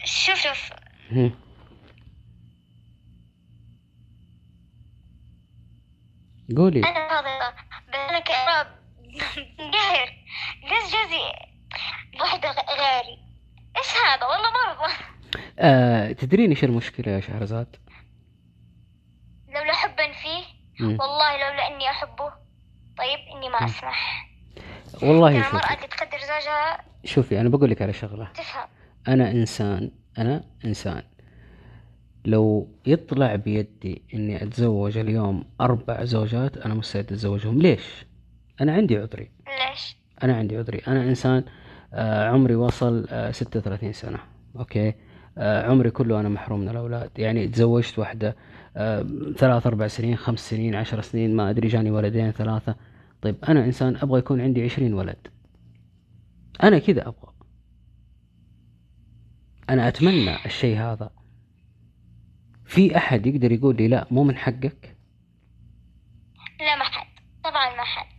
شوف شوف. هم. قولي. أنا فاضية بس أنا قاهر ليش جوزي. واحدة غيري إيش هذا؟ والله ما أبغى. آه، تدرين إيش المشكلة يا شهرزاد؟ لولا حبا فيه مم. والله لولا إني أحبه. طيب إني ما أسمح. والله ترى المرأة شوفي. اللي تقدر زوجها شوفي أنا بقول لك على شغلة. تفهم. أنا إنسان أنا إنسان. لو يطلع بيدي إني أتزوج اليوم أربع زوجات أنا مستعد أتزوجهم. ليش؟ أنا عندي عذري. ليش؟ أنا عندي عذري. أنا إنسان آه، عمري وصل آه، 36 سنة. أوكي؟ آه، عمري كله أنا محروم من الأولاد. يعني تزوجت واحدة آه، ثلاث أربع سنين خمس سنين عشر سنين ما أدري جاني ولدين ثلاثة. طيب أنا إنسان أبغى يكون عندي عشرين ولد. أنا كذا أبغى. أنا أتمنى الشيء هذا. في أحد يقدر يقول لي لا مو من حقك؟ لا ما حد. طبعا ما حد.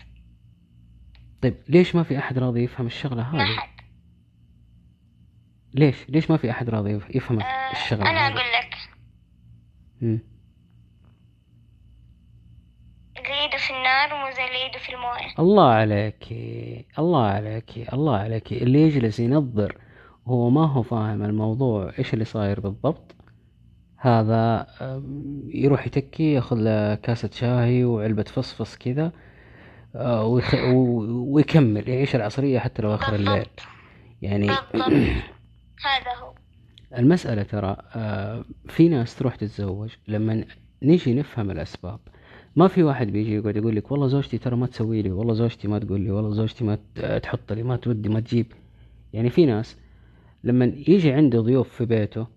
طيب ليش ما في أحد راضي يفهم الشغلة ما هذه حد. ليش؟ ليش ما في أحد راضي يف- يفهم آه الشغلة أنا هذه؟ أقول لك. مم. اللي في النار مو زي اللي في الموية. الله عليك الله عليك الله عليك. اللي يجلس ينظر هو ما هو فاهم الموضوع إيش اللي صاير بالضبط؟ هذا يروح يتكي ياخذ له كاسة شاي وعلبة فصفص كذا ويخ... و- ويكمل يعيش العصرية حتى لو آخر الليل. يعني هذا هو. المسألة ترى آه، في ناس تروح تتزوج لما نيجي نفهم الأسباب ما في واحد بيجي يقعد يقول لك والله زوجتي ترى ما تسوي لي والله زوجتي ما تقول لي والله زوجتي ما تحط لي ما تودي ما تجيب. يعني في ناس لما يجي عنده ضيوف في بيته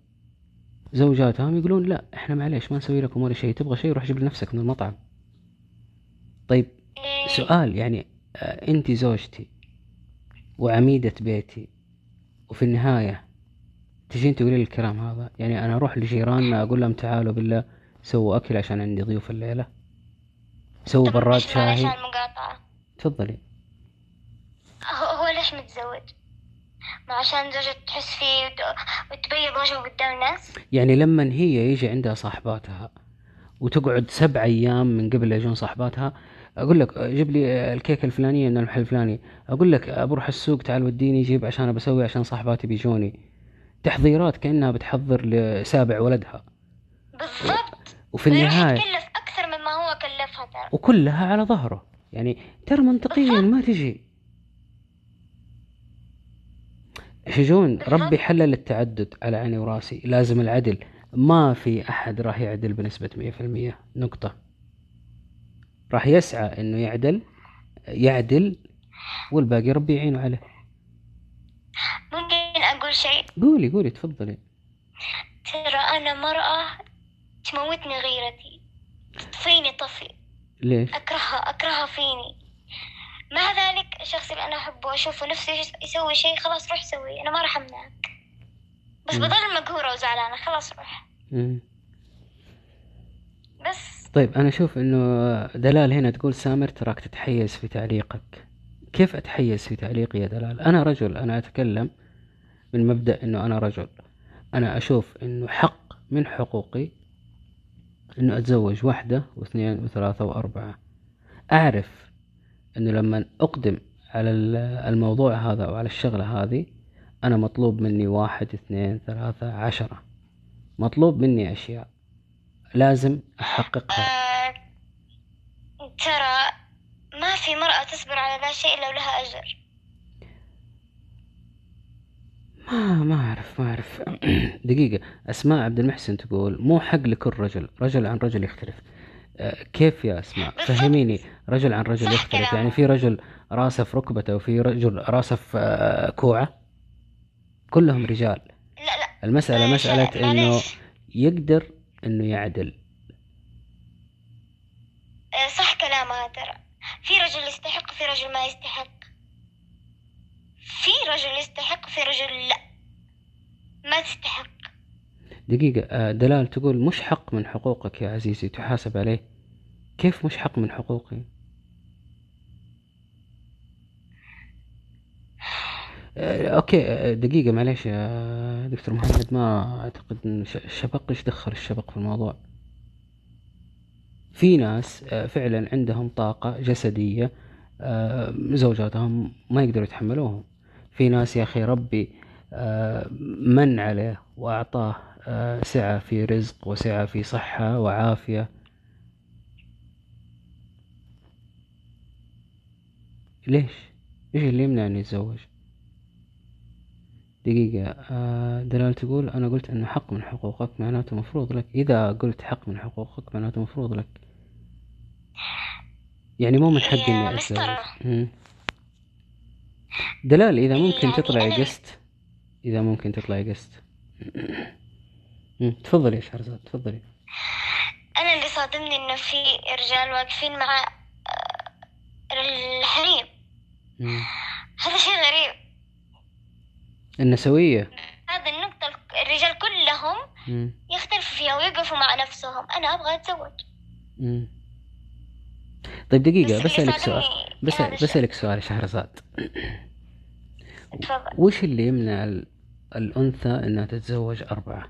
زوجاتهم يقولون لا إحنا معليش ما نسوي لكم ولا شيء تبغى شيء روح جيب لنفسك من المطعم. طيب سؤال يعني آه، انت زوجتي وعميدة بيتي وفي النهاية تجين تقولي لي الكلام هذا؟ يعني أنا أروح لجيراننا أقول لهم تعالوا بالله سووا أكل عشان عندي ضيوف الليلة. سووا براد شاي على المقاطعة؟ تفضلي. هو, ليش متزوج؟ ما عشان زوجته تحس فيه وت- وتبيض وجهه قدام الناس؟ يعني لما هي يجي عندها صاحباتها وتقعد سبع أيام من قبل يجون صاحباتها أقول لك جيب لي الكيكه الفلانية من المحل الفلاني. أقول لك بروح السوق تعال وديني جيب عشان بسوي عشان صاحباتي بيجوني. تحضيرات كأنها بتحضر لسابع ولدها. بالضبط. وفي النهاية يتكلف أكثر مما هو كلفها ترى. وكلها على ظهره. يعني ترى منطقيا ما تجي. شجون ربي حلل التعدد على عيني وراسي. لازم العدل. ما في أحد راح يعدل في المية. نقطة. راح يسعى إنه يعدل يعدل والباقي ربي يعينه عليه. ممكن أقول شيء؟ قولي قولي تفضلي. ترى أنا مرأة تموتني غيرتي. تطفيني طفي ليش؟ أكرهها أكرهها فيني. مع ذلك الشخص اللي أنا أحبه وأشوفه نفسه يس- يسوي شيء خلاص روح سوي. أنا ما راح أمنعك. بس. بضل مقهورة وزعلانة. خلاص روح. مم. بس. طيب أنا أشوف إنه دلال هنا تقول سامر تراك تتحيز في تعليقك. كيف أتحيز في تعليقي يا دلال؟ أنا رجل أنا أتكلم من مبدأ إنه أنا رجل. أنا أشوف إنه حق من حقوقي إنه أتزوج واحدة واثنين وثلاثة وأربعة. أعرف إنه لما أقدم على ال- الموضوع هذا أو على الشغلة هذه أنا مطلوب مني واحد اثنين ثلاثة عشرة. مطلوب مني أشياء. لازم أحققها. آه، ترى ما في مرأة تصبر على ذا الشيء إلا ولها أجر. ما ما أعرف ما أعرف. دقيقة أسماء عبد المحسن تقول مو حق لكل رجل رجل عن رجل يختلف. آه، كيف يا أسماء. فهميني رجل عن رجل يختلف. يعني في رجل راسه في ركبته وفي رجل راسه في آه، كوعة؟ كلهم رجال. لا لا. المسألة مسألة إنه. يقدر إنه يعدل. آه، صح كلامها ترى. في رجل يستحق وفي رجل ما يستحق. في رجل يستحق وفي رجل لا. ما تستحق. دقيقة آه، دلال تقول مش حق من حقوقك يا عزيزي تحاسب عليه. كيف مش حق من حقوقي آه، أوكي آه، دقيقة معليش يا دكتور محمد ما أعتقد إن الشبق إيش دخل الشبق في الموضوع في ناس آه، فعلا عندهم طاقة جسدية آه، زوجاتهم ما يقدروا يتحملوهم في ناس يا أخي ربي آه، من عليه وأعطاه آه، سعة في رزق وسعة في صحة وعافية ليش؟ إيش اللي يمنع انه يتزوج؟ دقيقة. آه، دلال تقول أنا قلت أنه حق من حقوقك معناته مفروض لك. إذا قلت حق من حقوقك معناته مفروض لك. يعني مو من حقي إني مم. دلال إذا ممكن يعني تطلعي قست إذا ممكن تطلعي قست. تفضلي يا شهرزاد تفضلي. أنا اللي صادمني إنه في رجال واقفين مع آه، الحريم. هذا شيء غريب. النسوية هذا النقطة الرجال كلهم مم. يختلفوا فيها ويقفوا مع نفسهم أنا أبغى أتزوج مم. طيب دقيقة بسألك سؤال بس. بسألك سؤال يا شهرزاد تفضل وش اللي يمنع ال- الأنثى إنها تتزوج أربعة؟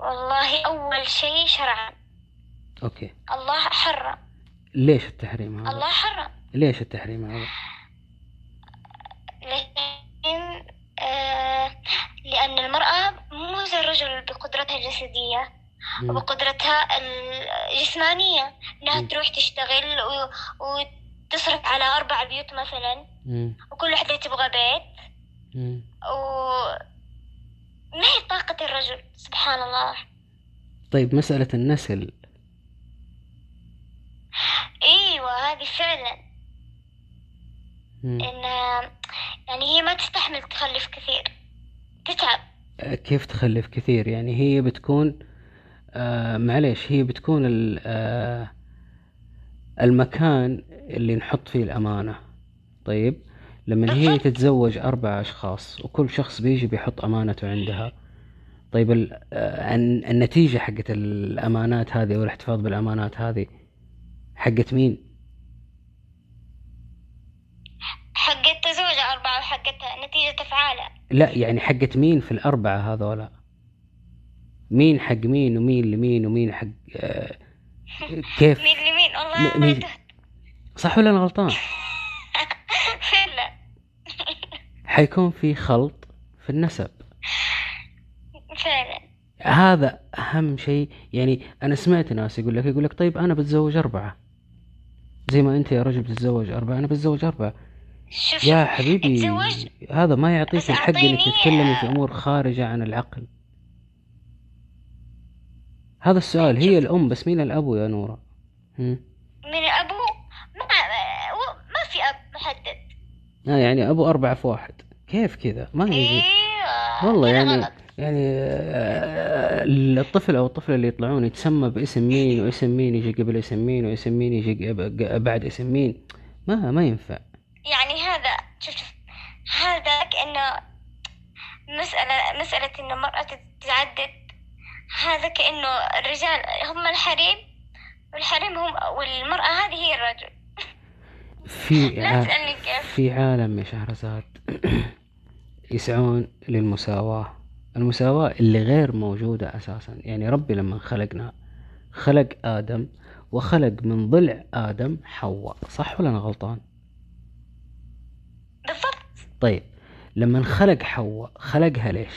والله أول شيء شرعا أوكي الله حرم ليش التحريم هذا؟ الله حرم ليش التحريم هذا؟ لكن آه لأن المرأة مو زي الرجل بقدرتها الجسدية. وبقدرتها الجسمانية إنها. تروح تشتغل و... وتصرف على أربع بيوت مثلا. وكل وحدة تبغى بيت مم. و ما هي طاقة الرجل سبحان الله طيب مسألة النسل أيوة هذه فعلا. إن يعني هي ما تستحمل تخلف كثير. تتعب. آه، كيف تخلف كثير؟ يعني هي بتكون آه معليش هي بتكون آه المكان اللي نحط فيه الأمانة. طيب لما هي. تتزوج أربع أشخاص وكل شخص بيجي بيحط أمانته عندها. طيب آه، الن- النتيجة حقت الأمانات هذه والاحتفاظ بالأمانات هذه حقت مين؟ حقت تزوج أربعة وحقتها نتيجة أفعالها لا يعني حقت مين في الأربعة هذولا مين حق مين ومين لمين ومين حق آه، كيف؟ مين لمين؟ والله مين- صح ولا أنا غلطان؟ فعلا. حيكون في خلط في النسب. فعلا. هذا أهم شيء يعني أنا سمعت ناس يقول لك يقول لك طيب أنا بتزوج أربعة. زي ما أنت يا رجل بتتزوج أربعة أنا بتزوج أربعة. شوف يا حبيبي اتزوج هذا ما يعطيك الحق أعطيني- تتكلمي في أمور خارجة عن العقل. هذا السؤال هي الأم بس مين الأبو يا نورة؟ هم؟ من أبو ما ما في أب محدد. آه يعني أبو أربعة في واحد. كيف كذا؟ ما يجي أيوه والله يعني. يعني آه، الطفل أو الطفلة اللي يطلعون يتسمى باسم مين واسم مين يجي قبل اسم مين واسم مين يجي بعد اسم مين؟ ما ما ينفع. يعني هذا كأنه مسألة مسألة إن المرأة تتعدد. هذا كأنه الرجال هم الحريم والحريم هم والمرأة هذه هي الرجل. في ع... في عالم يا شهرزاد يسعون للمساواة. المساواة اللي غير موجودة أساسا. يعني ربي لما خلقنا خلق آدم وخلق من ضلع آدم حواء. صح ولا أنا غلطان؟ طيب لما خلق حواء خلقها ليش؟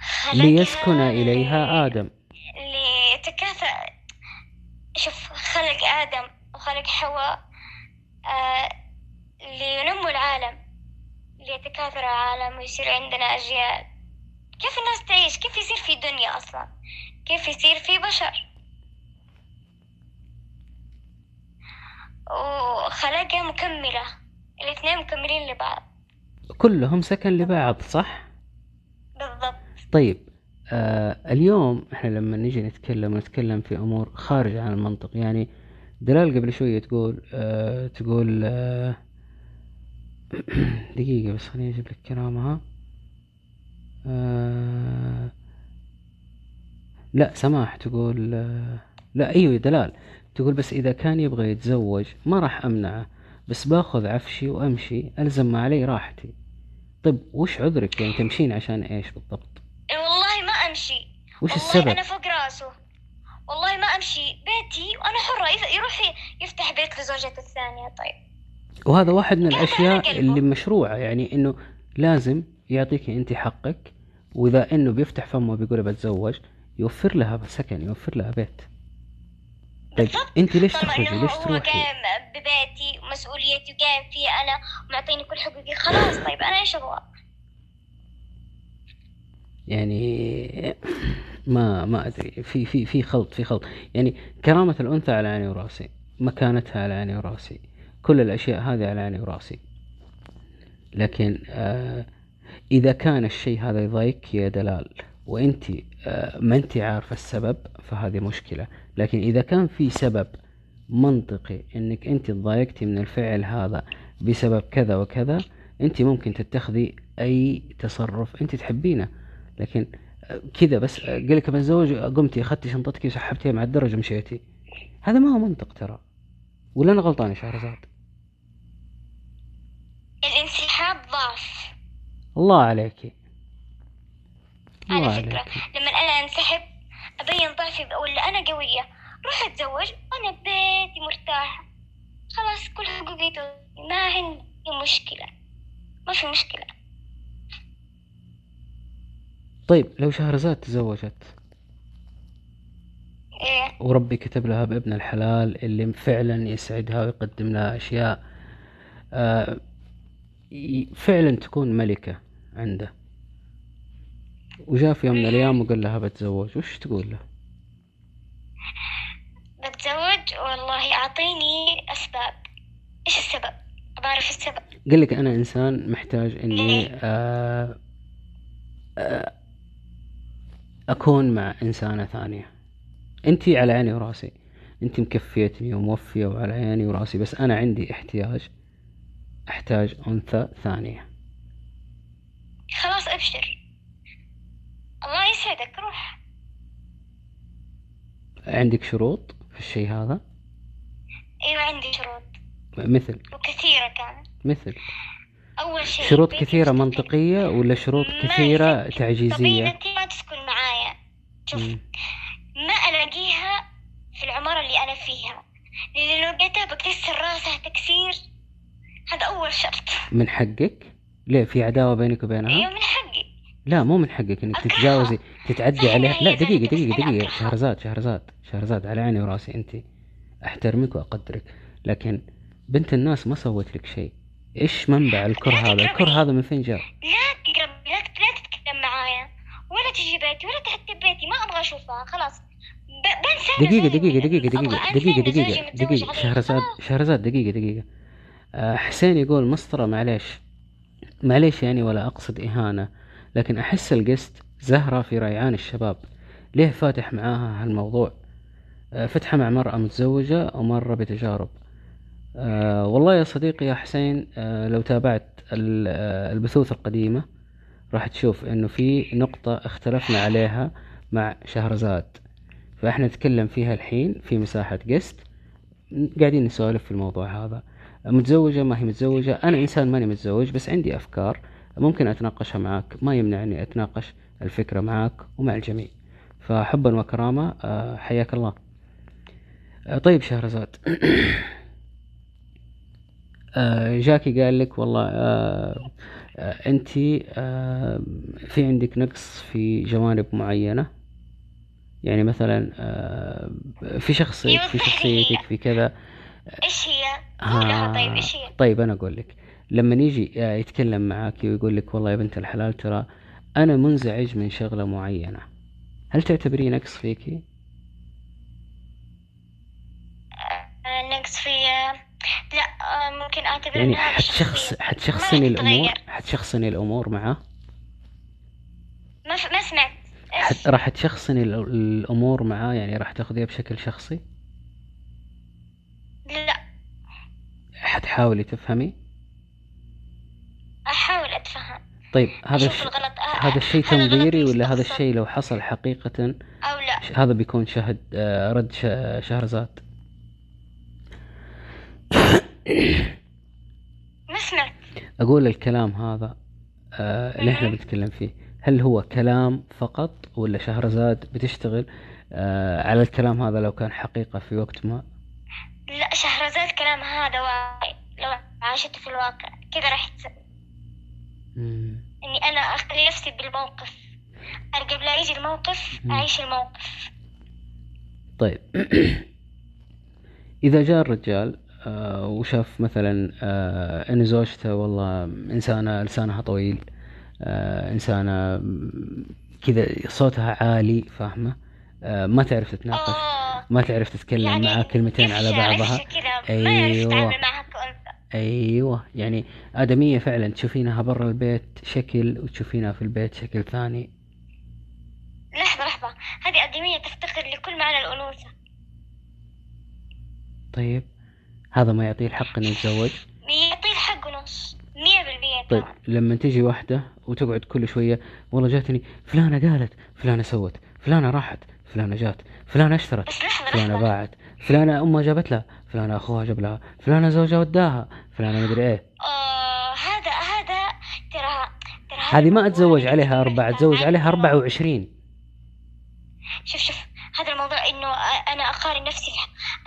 خلقها ليسكن إليها آدم. ليتكاثر شوف خلق آدم وخلق حواء آه لينمو العالم ليتكاثر العالم ويصير عندنا أجيال كيف الناس تعيش؟ كيف يصير في دنيا أصلا؟ كيف يصير في بشر؟ وخلقها مكملة. الاثنين مكملين لبعض. كلهم سكن لبعض صح؟ بالضبط. طيب آه اليوم إحنا لما نيجي نتكلم نتكلم في أمور خارجة عن المنطق يعني دلال قبل شوية تقول آه تقول آه دقيقة بس خليني أجيب لك كلامها. آه لا سماح تقول آه لا أيوه دلال. تقول بس إذا كان يبغى يتزوج ما راح أمنعه بس باخذ عفشي وأمشي ألزم ما علي راحتي. طيب وش عذرك؟ يعني تمشين عشان إيش بالضبط؟ والله ما أمشي. وش والله السبب؟ أنا فوق راسه. والله ما أمشي. بيتي وأنا حرة. إذا يروح يفتح بيت لزوجته الثانية. طيب. وهذا واحد من أنا اللي؟ مشروعة يعني إنه لازم يعطيك أنت حقك وإذا إنه بيفتح فمه وبيقول بتزوج يوفر لها سكن يوفر لها بيت. طيب. انت ليش تخرجي؟ ليش هو تروحي؟ قايم ببيتي ومسؤوليتي وقايم فيه أنا ومعطيني كل حقوقي خلاص. طيب أنا إيش أبغى؟ يعني ما ما أدري. في في في خلط في خلط. يعني كرامة الأنثى على عيني وراسي مكانتها على عيني وراسي كل الأشياء هذه على عيني وراسي. لكن آه إذا كان الشيء هذا يضايقك يا دلال وأنت آه ما أنت عارفة السبب فهذه مشكلة. لكن إذا كان في سبب منطقي إنك أنت تضايقتي من الفعل هذا بسبب كذا وكذا أنت ممكن تتخذي أي تصرف أنت تحبينه. لكن آه، كذا بس آه، قال لك بتزوج قمتي أخذتي شنطتك وسحبتيها مع الدرج ومشيتي. هذا ما هو منطق ترى. ولا أنا غلطان يا شهرزاد؟ الانسحاب ضعف. الله عليكي الله على فكرة لما أنا أنسحب أبين ضعفي ولا أنا قوية. روح أتزوج وأنا ببيتي مرتاحة. خلاص كل حقوقي. ما عندي مشكلة. ما في مشكلة. طيب لو شهرزاد تزوجت؟ إيه. وربي كتب لها بابن الحلال اللي فعلا يسعدها ويقدم لها أشياء آه، فعلا تكون ملكة عنده. وجاء في يوم من الأيام وقال لها بتزوج وش تقول له؟ بتزوج؟ والله أعطيني أسباب. إيش السبب؟ بعرف السبب. قال لك أنا إنسان محتاج إني آه، آه، أكون مع إنسانة ثانية. أنتي على عيني وراسي. أنتي مكفيتني وموفية وعلى عيني وراسي بس أنا عندي احتياج أحتاج أنثى ثانية. خلاص أبشر. يسعدك روح. عندك شروط في الشيء هذا؟ أيوة عندي شروط. مثل. وكثيرة كانت. مثل. أول شيء شروط كثيرة. منطقية ولا شروط كثيرة تعجيزية؟ أنت ما تسكن معايا. شوف. ما ألاقيها في العمارة اللي أنا فيها. لأن لو لقيتها بكسر راسها تكسير هذا أول شرط. من حقك؟ ليه؟ في عداوة بينك وبينها؟ من حقي. لا مو من حقك إنك. تتجاوزي تتعدي فهمني عليها لا يا زلمة، دقيقة دقيقة. دقيقة. شهرزاد شهرزاد شهرزاد على عيني وراسي. أنت أحترمك وأقدرك. لكن بنت الناس ما سوت لك شيء. إيش منبع الكره هذا؟ الكره هذا من فين جاء؟ لا تقرب لا تتكلم معايا. ولا تجي بيتي ولا تحت بيتي. ما أبغى أشوفها خلاص. بنسى دقيقة دقيقة دقيقة دقيقة دقيقة دقيقة دقيقة. شهرزاد خلاص. شهرزاد دقيقة دقيقة. آه، حسين يقول مسطرة معليش. معليش يعني ولا أقصد إهانة. لكن أحس القسط زهرة في ريعان الشباب. ليه فاتح معاها هالموضوع؟ آه، فتحة مع مرأة متزوجة ومرة بتجارب. آه، والله يا صديقي يا حسين آه، لو تابعت ال- البثوث القديمة راح تشوف إنه في نقطة اختلفنا عليها مع شهرزاد. فإحنا نتكلم فيها الحين في مساحة قست قاعدين نسولف في الموضوع هذا. متزوجة ما هي متزوجة. أنا إنسان ماني متزوج بس عندي أفكار. ممكن أتناقشها معك ما يمنع إني أتناقش الفكرة معك ومع الجميع. فحبا وكرامة آه، حياك الله. آه، طيب شهرزاد. آه، جاكي قال لك والله أنت في عندك نقص في جوانب معينة؟ يعني مثلا في شخصك في شخصيتك في كذا. إيش هي؟ قولها. طيب إيش هي؟ طيب أنا أقول لك. لما يجي آه، يتكلم معك ويقول لك والله يا بنت الحلال ترى أنا منزعج من شغلة معينة. هل تعتبريه نقص فيكي؟ آه، نقص في لا آه، ممكن أعتبر يعني حتشخص. حتشخصني الأمور. حتشخصني الأمور معاه ما ف... ما سمعت؟ حت راح تشخصني ال- الأمور معاه يعني راح تاخذيها بشكل شخصي؟ لا. حتحاولي تفهمي؟ طيب هذا أشوف الش... الغلط آه، هذا الشيء تنظيري ولا هذا الشيء لو حصل حقيقة؟ أو لا. هذا بيكون شهد آه، رد ش- شهرزاد. ما سمعت أقول الكلام هذا آه، اللي إحنا. بنتكلم فيه. هل هو كلام فقط ولا شهرزاد بتشتغل؟ آه، على الكلام هذا لو كان حقيقة في وقت ما؟ لا شهرزاد كلام هذا واقعي لو عاشته في الواقع كذا راح. إني أنا أخلي نفسي بالموقف. قبل لا يجي الموقف. أعيش الموقف. طيب. إذا جاء الرجال آه، وشاف مثلا آه، إن زوجته والله إنسانة لسانها طويل آه، إنسانة كذا صوتها عالي فاهمة؟ ما تعرف تتناقش ما تعرف تتكلم يعني معاه كلمتين على بعضها. أيوة. معها أيوة يعني آدمية فعلا تشوفينها برا البيت شكل وتشوفينها في البيت شكل ثاني. لحظة لحظة. هذه أدمية تفتقر لكل معنى الأنوثة. طيب هذا ما يعطيه الحق إنه يتزوج؟ يعطيه الحق نص مية بالمية طيب لما تجي واحدة وتقعد كل شوية والله جاتني فلانة قالت فلانة سوت فلانة راحت فلانة جات فلانة اشترت بس لحظة فلانة لحظة. باعت فلانة أمها جابت لها. فلانة أخوها جاب لها فلانة زوجها وداها. فلانة مدري إيه. آه هذا هذا ترى ترى هذه ما الموضوع أتزوج عليها أربعة أتزوج عليها أربعة وعشرين. شوف شوف هذا الموضوع إنه أنا أقارن نفسي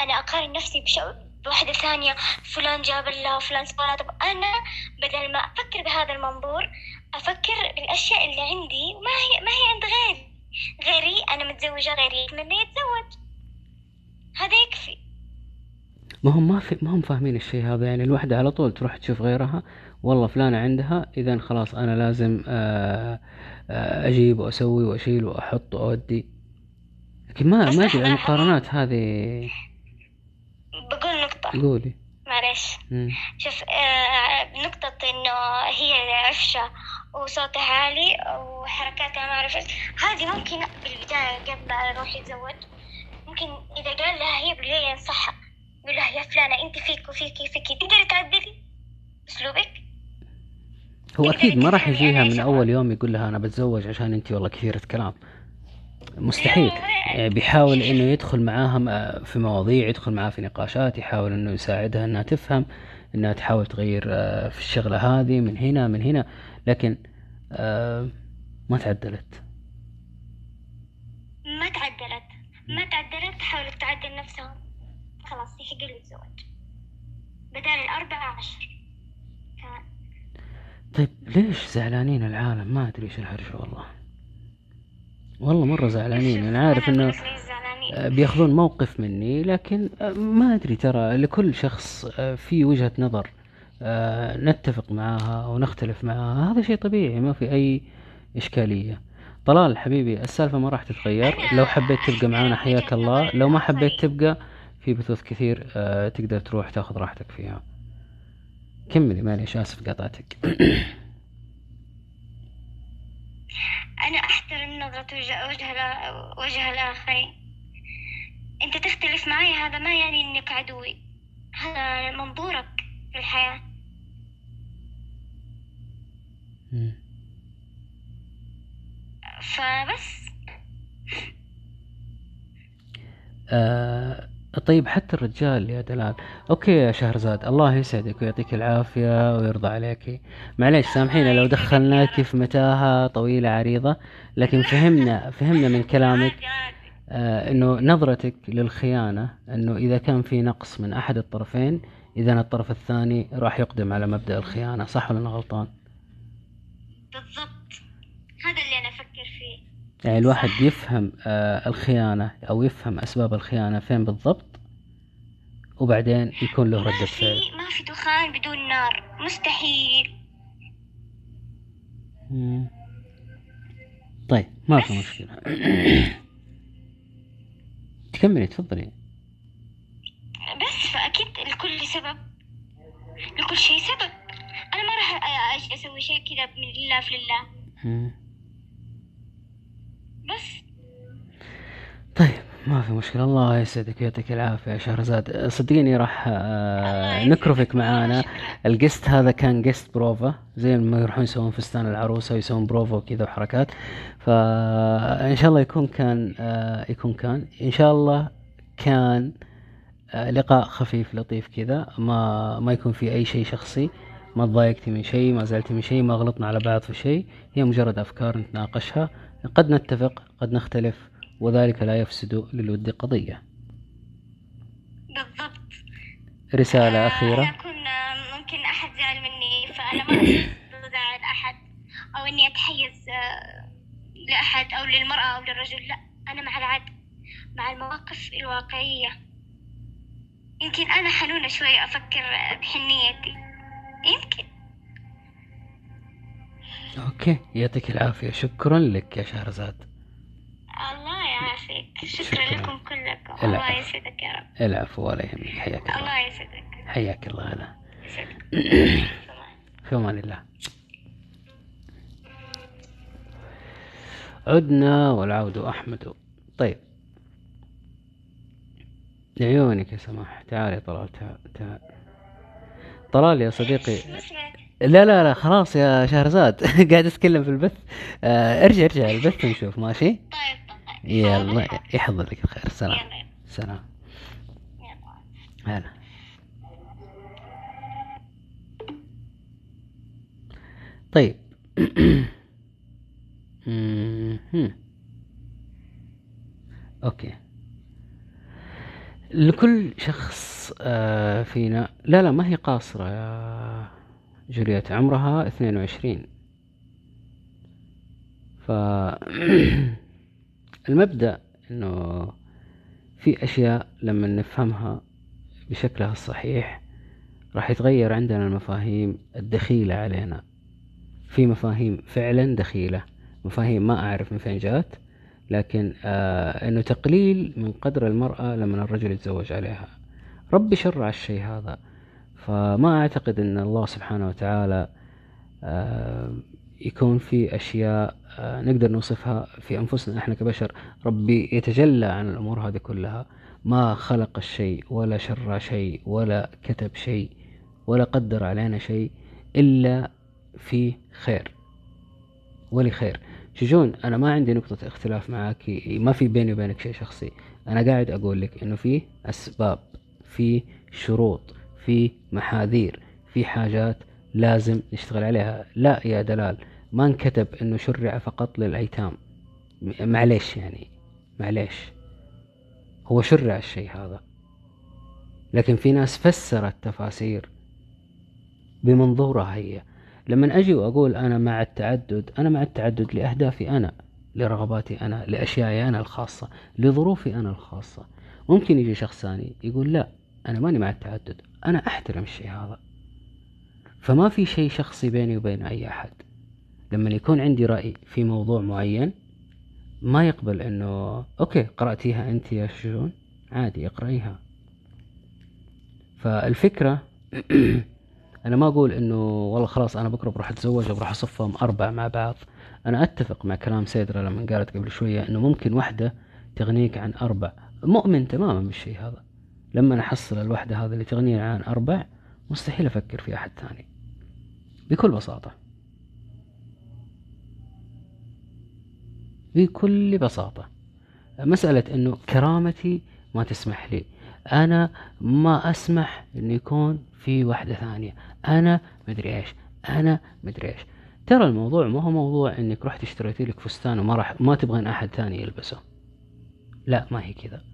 أنا أقارن نفسي بش... بواحدة ثانية. فلان جاب لها فلان سوى طب أنا بدل ما أفكر بهذا المنظور أفكر بالأشياء اللي عندي. ما هي ما هي عند غيري. غيري أنا متزوجة غيري يتمنى يتزوج. هذا يكفي. ما هم ما في ما هم فاهمين الشيء هذا. يعني الواحدة على طول تروح تشوف غيرها. والله فلانة عندها إذا خلاص أنا لازم آه، آه، أجيب وأسوي وأشيل وأحط وأودي. لكن ما ما لحظة. المقارنات هذه. بقول نقطة. قولي. معلش. شوف آه نقطة إنه هي عفشة وصوتها عالي وحركاتها ما أعرف إيش. هذه ممكن بالبداية قبل ما يروح يتزوج ممكن إذا قال لها هي بالبداية ينصحها يقول لها يا فلانة أنت فيك وفيك فيك تقدري تعدلي؟ أسلوبك؟ هو أكيد ما راح يجيها من أبغى. يوم يقول لها أنا بتزوج عشان أنت والله كثيرة كلام. مستحيل. لا، يعني بيحاول إنه يدخل معاها م- في مواضيع يدخل معاها في نقاشات يحاول إنه يساعدها إنها تفهم إنها تحاول تغير آه، في الشغلة هذه من هنا من هنا. لكن آه، ما تعدلت. ما تعدلت. ما تعدلت حاولت تعدل نفسها. خلاص يحق له الزواج. بدال الأربعة عشر. كمان طيب ليش زعلانين العالم؟ ما أدري إيش الهرجة والله. والله مرة زعلانين. أنا عارف إنه آه، بياخذون موقف مني لكن آه، ما أدري ترى لكل شخص آه، في وجهة نظر نتفق معاها ونختلف معاها. هذا شيء طبيعي ما في أي إشكالية. طلال حبيبي السالفة ما راح تتغير. لو حبيت تبقى معانا حياك الله. لو ما حبيت تبقى في بثوث كثير آه، تقدر تروح تاخذ راحتك فيها. كملي معليش آسف قاطعتك أنا أحترم نظرة وجه, وجه, الآخرين. أنت تختلف معي هذا ما يعني أنك عدوي. هذا منظورك في الحياة. فبس. آه طيب حتى الرجال يا دلال. أوكي يا شهرزاد الله يسعدك ويعطيك العافية ويرضى عليك. معليش سامحينا لو دخلناك في متاهة طويلة عريضة لكن فهمنا فهمنا من كلامك آه إنه نظرتك للخيانة إنه إذا كان في نقص من أحد الطرفين إذا الطرف الثاني راح يقدم على مبدأ الخيانة صح ولا أنا غلطان؟ بالضبط هذا اللي أنا أفكر فيه يعني الواحد يفهم آه الخيانة أو يفهم أسباب الخيانة فين بالضبط وبعدين يكون له ردة فعل ما في دخان بدون نار مستحيل. مم. طيب ما في مشكلة. تكملي تفضلي. بس فأكيد لكل سبب لكل شيء سبب. أنا ما راح أسوي شيء كذا من لله في لله مم. بس طيب ما في مشكلة. الله يسعدك ويعطيك العافية يا شهرزاد. صدقيني راح آه، نكرفك معانا. ال guest هذا كان just بروفا زي ما يروحون يسوون فستان العروسة ويسوون بروفا وكذا وحركات. فإن شاء الله يكون كان آه، يكون كان. إن شاء الله كان آه، لقاء خفيف لطيف كذا. ما ما يكون في أي شيء شخصي. ما تضايقتي من شيء ما زعلتي من شيء ما غلطنا على بعض في شيء. هي مجرد أفكار نتناقشها. قد نتفق قد نختلف وذلك لا يفسد للود قضية. بالضبط. رسالة آه، أخيرة. أنا آه، ممكن أحد زعل مني فأنا ما أزعل أحد أو إني أتحيز آه، لأحد أو للمرأة أو للرجل. لا أنا مع العدل مع المواقف الواقعية. يمكن أنا حنونة شوية أفكر آه، بحنيتي. يمكن. أوكي يعطيك العافية. شكرا لك يا شهرزاد. الله يعافيك. شكرا, شكراً. لكم كلكم. الله يسعدك يا رب. العفو ولا يهمك. حياك الله. الله يسعدك. حياك الله هلا يسعدك. في أمان الله. عدنا والعود أحمد. طيب. لعيونك يا سماح. تعالي طلال تعال تعال طلال يا صديقي. لا لا لا خلاص يا شهرزاد. قاعد أتكلم في البث. آه ارجع ارجع البث ونشوف ماشي؟ طيب طيب يلا يحضر لك الخير سلام. يلا. سلام. هلا. طيب. أوكي. لكل شخص آه، فينا. لا لا ما هي قاصرة. يا جولييت عمرها 22 ف المبدأ إنه في أشياء لما نفهمها بشكلها الصحيح راح يتغير عندنا المفاهيم الدخيلة علينا. في مفاهيم فعلا دخيلة مفاهيم ما أعرف من فين جات لكن آه إنه تقليل من قدر المرأة لما الرجل يتزوج عليها. ربي شرع الشيء هذا. فما أعتقد أن الله سبحانه وتعالى آه يكون في أشياء آه نقدر نوصفها في أنفسنا إحنا كبشر. ربي يتجلى عن الأمور هذه كلها. ما خلق الشيء ولا شرع شيء ولا كتب شيء ولا قدر علينا شيء إلا في خير. ولخير. شجون أنا ما عندي نقطة اختلاف معك ما في بيني وبينك شيء شخصي. أنا قاعد أقول لك إنه في أسباب في شروط. في محاذير في حاجات لازم نشتغل عليها. لا يا دلال ما انكتب إنه شرع فقط للأيتام. م- معليش يعني معليش. هو شرع الشيء هذا. لكن في ناس فسرت تفاسير بمنظورها هي. لما أجي وأقول أنا مع التعدد أنا مع التعدد لأهدافي أنا لرغباتي أنا لأشيائي أنا الخاصة لظروفي أنا الخاصة. ممكن يجي شخص ثاني يقول لا أنا ماني مع التعدد. أنا أحترم الشيء هذا. فما في شيء شخصي بيني وبين أي أحد. لما يكون عندي رأي في موضوع معين ما يقبل إنه أوكي قرأتيها أنت يا شجون؟ عادي اقرأيها. فالفكرة أنا ما أقول إنه والله خلاص أنا بكرة بروح أتزوج وبروح أصفهم أربع مع بعض. أنا أتفق مع كلام سيدرا لما قالت قبل شوية إنه ممكن واحدة تغنيك عن أربع. مؤمن تماما بالشيء هذا. لما احصل الوحدة هذه اللي تغنيني عن أربع مستحيل أفكر في أحد ثاني. بكل بساطة. بكل بساطة. مسألة إنه كرامتي ما تسمح لي. أنا ما أسمح انه يكون في واحدة ثانية. أنا مدري إيش. أنا مدري إيش. ترى الموضوع ما هو موضوع إنك رحت اشتريتي لك فستان وما راح ما تبغين أحد ثاني يلبسه. لا ما هي كذا.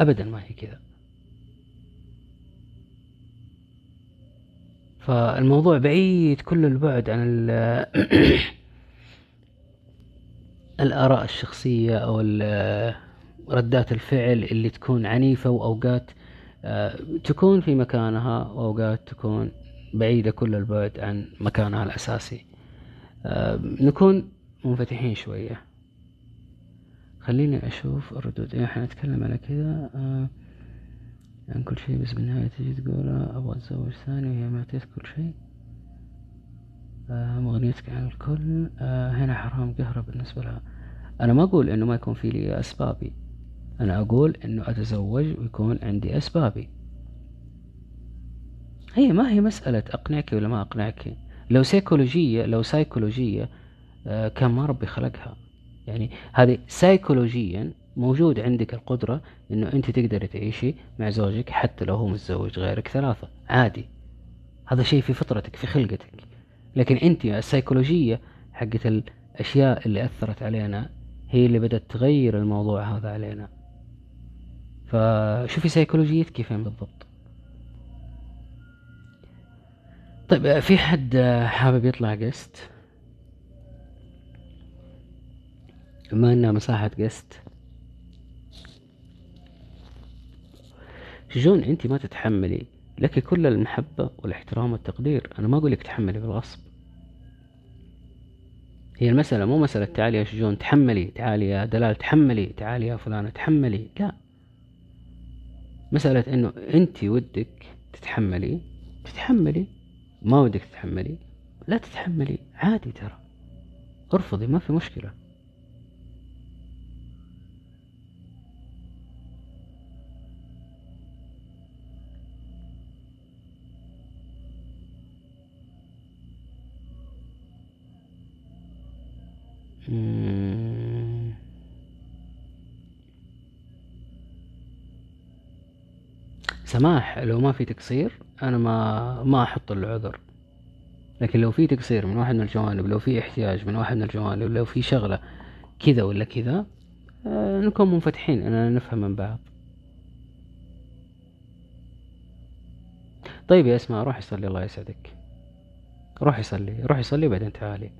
ابدا ما هي كذا. فالموضوع بعيد كل البعد عن ال- الآراء الشخصية أو ردات الفعل اللي تكون عنيفة وأوقات آه، تكون في مكانها وأوقات تكون بعيدة كل البعد عن مكانها الأساسي. آه، نكون منفتحين شوية. خليني أشوف الردود إيه إحنا نتكلم على كذا آه، عن كل شيء بس بالنهاية تجي تقول أبغى أتزوج ثاني وهي ما كل شيء. آه، مغنيتك عن الكل. آه، هنا حرام قهرة بالنسبة لها. أنا ما أقول إنه ما يكون في لي أسبابي. أنا أقول إنه أتزوج ويكون عندي أسبابي. هي ما هي مسألة أقنعك ولا ما أقنعك. لو سيكولوجية لو سيكولوجية آه، كان ما ربي خلقها. يعني هذه سيكولوجيا موجود عندك القدرة إنه أنت تقدري تعيشي مع زوجك حتى لو هو متزوج غيرك ثلاثة. عادي. هذا شيء في فطرتك في خلقتك. لكن أنت السيكولوجية حقت الأشياء اللي أثرت علينا هي اللي بدأت تغير الموضوع هذا علينا. فشوفي سيكولوجيتك فين بالضبط. طيب في حد حابب يطلع قست بما إنها مساحة قست شجون أنت ما تتحملي. لك كل المحبة والاحترام والتقدير. أنا ما أقول لك تحملي بالغصب. هي المسألة مو مسألة تعالي يا شجون تحملي. تعالي يا دلال تحملي. تعالي يا فلانة تحملي. لا. مسألة إنه أنت ودك تتحملي. تتحملي. ما ودك تتحملي. لا تتحملي. عادي ترى. ارفضي ما في مشكلة. سماح لو ما في تقصير أنا ما ما أحط له عذر لكن لو في تقصير من واحد من الجوانب لو في احتياج من واحد من الجوانب لو في شغلة كذا ولا كذا آه، نكون منفتحين أننا نفهم من بعض. طيب يا أسماء روحي صلي الله يسعدك. روحي صلي روحي صلي وبعدين تعالي.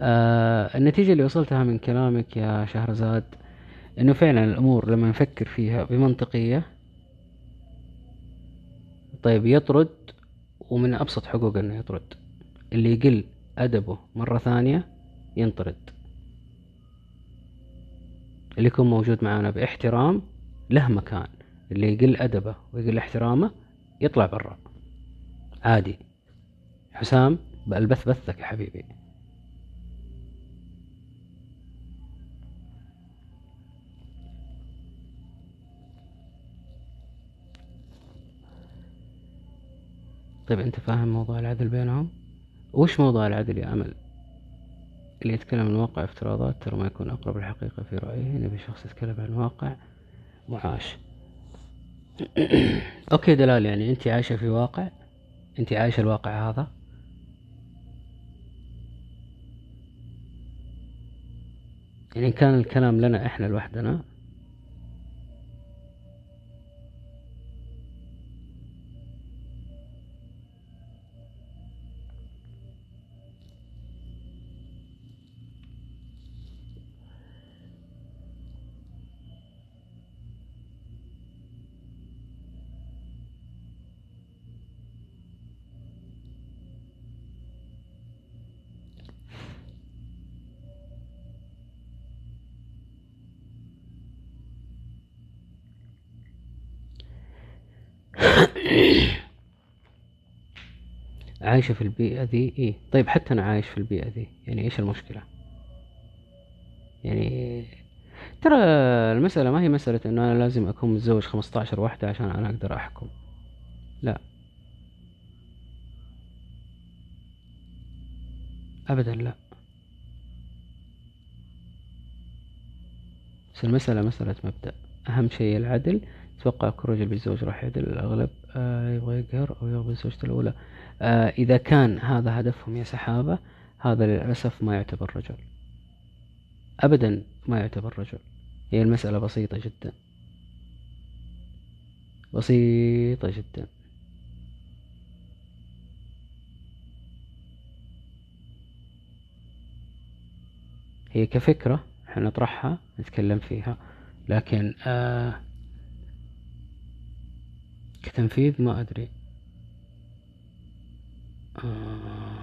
آه النتيجة اللي وصلتها من كلامك يا شهرزاد إنه فعلا الأمور لما نفكر فيها بمنطقية طيب يطرد ومن أبسط حقوقه إنه يطرد. اللي يقل أدبه مرة ثانية ينطرد. اللي يكون موجود معانا باحترام له مكان. اللي يقل أدبه ويقل احترامه يطلع برا. عادي. حسام البث بثك يا حبيبي. طيب أنت فاهم موضوع العدل بينهم؟ وش موضوع العدل يا أمل؟ اللي يتكلم عن واقع افتراضات ترى ما يكون أقرب الحقيقة في رأيه. نبي شخص يتكلم عن واقع معاش. أوكي دلال يعني انت عايشة في واقع انت عايشة الواقع هذا. يعني كان الكلام لنا إحنا لوحدنا. عايشة في البيئة ذي إيه؟ طيب حتى أنا عايش في البيئة ذي يعني إيش المشكلة؟ يعني ترى المسألة ما هي مسألة إنه أنا لازم أكون متزوج 15 واحدة عشان أنا أقدر أحكم. لا. أبدا لا. بس المسألة مسألة مبدأ. أهم شيء العدل. أتوقع كل رجل بيتزوج راح يعدل الأغلب. آه يبغى يقهر أو يغبن زوجته الأولى. إذا كان هذا هدفهم يا سحابة هذا للأسف ما يعتبر رجل. أبدا ما يعتبر رجل. هي المسألة بسيطة جدا. بسيطة جدا. هي كفكرة إحنا نطرحها نتكلم فيها لكن آه كتنفيذ ما أدري. آه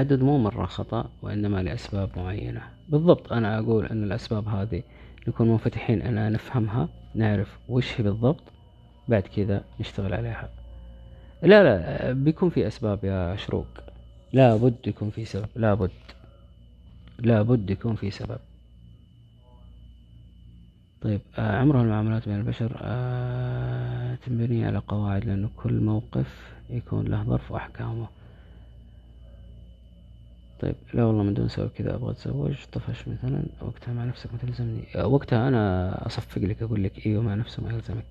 التعدد مو مرة خطأ وإنما لأسباب معينة. بالضبط أنا أقول أن الأسباب هذه نكون منفتحين أن نفهمها نعرف وش هي بالضبط بعد كذا نشتغل عليها. لا لا بيكون في أسباب يا شروق. لا بد يكون في سبب لا بد لا بد يكون في سبب. طيب آه، عمره المعاملات بين البشر آه، تنبني على قواعد لأنه كل موقف يكون له ظرف وأحكامه. طيب لا والله من دون سبب كذا أبغى أتزوج طفش مثلا وقتها مع نفسك ما تلزمني. وقتها أنا أصفق لك أقول لك أيوه مع نفسه ما يلزمك.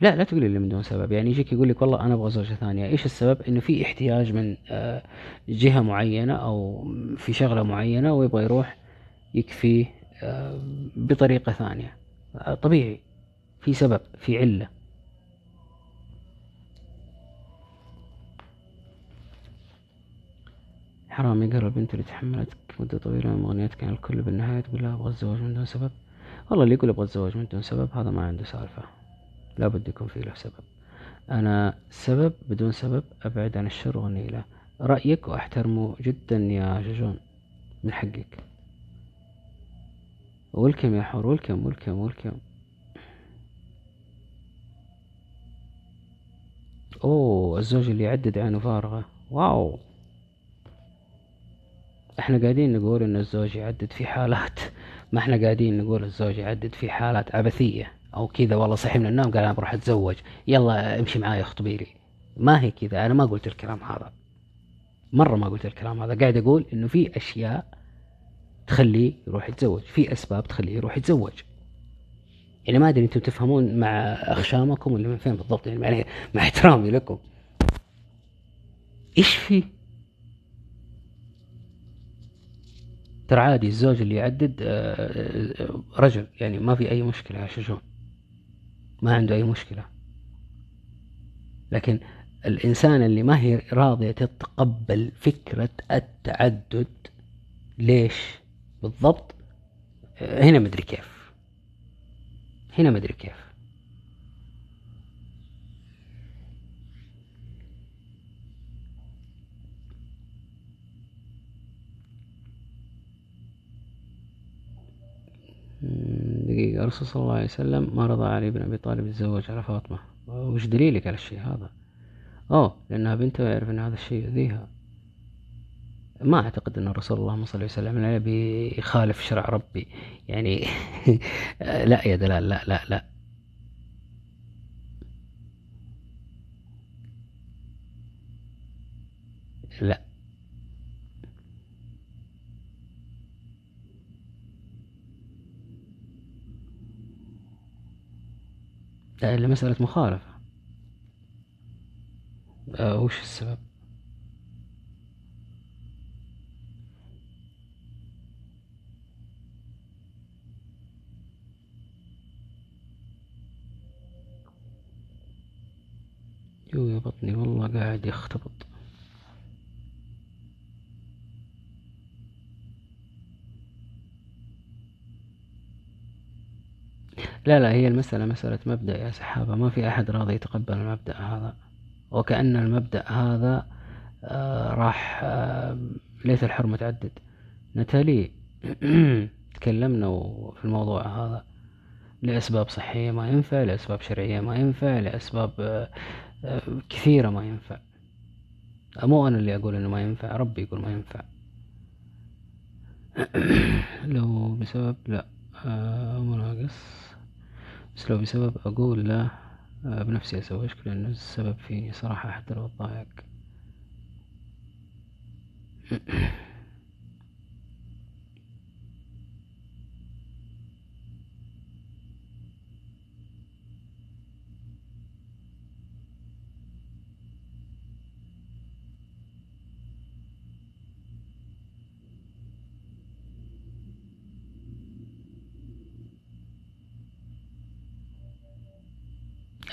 لا لا تقولي لي من دون سبب. يعني يجيك يقول لك والله أنا أبغى زوجة ثانية. إيش السبب؟ إنه في احتياج من آه، جهة معينة أو في شغلة معينة ويبغى يروح يكفيه آه، بطريقة ثانية. آه، طبيعي. في سبب في علة. حرام يقهر البنت اللي تحملتك مدة طويلة من مغنياتك عن الكل بالنهاية تقول لها أبغى الزواج من دون سبب. والله اللي يقول أبغى الزواج من دون سبب هذا ما عنده سالفة. لابد يكون في له سبب. أنا سبب بدون سبب أبعد عن الشر والنيلة رأيك وأحترمه جدا يا ججون من حقك. ولكم يا حور ولكم ولكم ولكم أوه الزوج اللي يعدد عينه فارغة. واو. إحنا قاعدين نقول إن الزوج يعدد في حالات. ما إحنا قاعدين نقول الزوج يعدد في حالات عبثية أو كذا. والله صحي من النوم قال أنا بروح أتزوج. يلا امشي معاي اخطبي لي. ما هي كذا. أنا ما قلت الكلام هذا. مرة ما قلت الكلام هذا. قاعد أقول إنه في أشياء تخليه يروح يتزوج. في أسباب تخليه يروح يتزوج. يعني ما أدري أنتم تفهمون مع أخشامكم ولا من فين بالضبط. يعني مع احترامي لكم. إيش في ترى عادي الزوج اللي يعدد آه، آه، رجل يعني ما في أي مشكلة يا شجون ما عنده أي مشكلة. لكن الإنسان اللي ما هي راضية تتقبل فكرة التعدد ليش؟ بالضبط آه، هنا مدري كيف. هنا مدري كيف مم، دقيقة الرسول صلى الله عليه وسلم ما رضى علي بن أبي طالب يتزوج على فاطمة. وش دليلك على الشيء هذا؟ أوه لأنها بنته ويعرف أن هذا الشيء يؤذيها. ما أعتقد أن الرسول اللهم صل وسلم عليه بيخالف شرع ربي. يعني لا يا دلال لا لا لا. لا. لا إلا مسألة مخالفة. آه وش السبب؟ يو يا بطني والله قاعد يختبط. لا لا هي المسألة مسألة مبدأ يا سحابة. ما في أحد راضي يتقبل المبدأ هذا. وكأن المبدأ هذا آه راح آه ليت الحرمة تعدد نتالي تكلمنا في الموضوع هذا. لأسباب صحية ما ينفع لأسباب شرعية ما ينفع لأسباب آه، كثيرة ما ينفع. مو أنا اللي أقول إنه ما ينفع ربي يقول ما ينفع. لو بسبب لا. مو ناقص. بس لو بسبب أقول لا آه، بنفسي أسوي. لأنه السبب فيني صراحة حتى لو أتضايق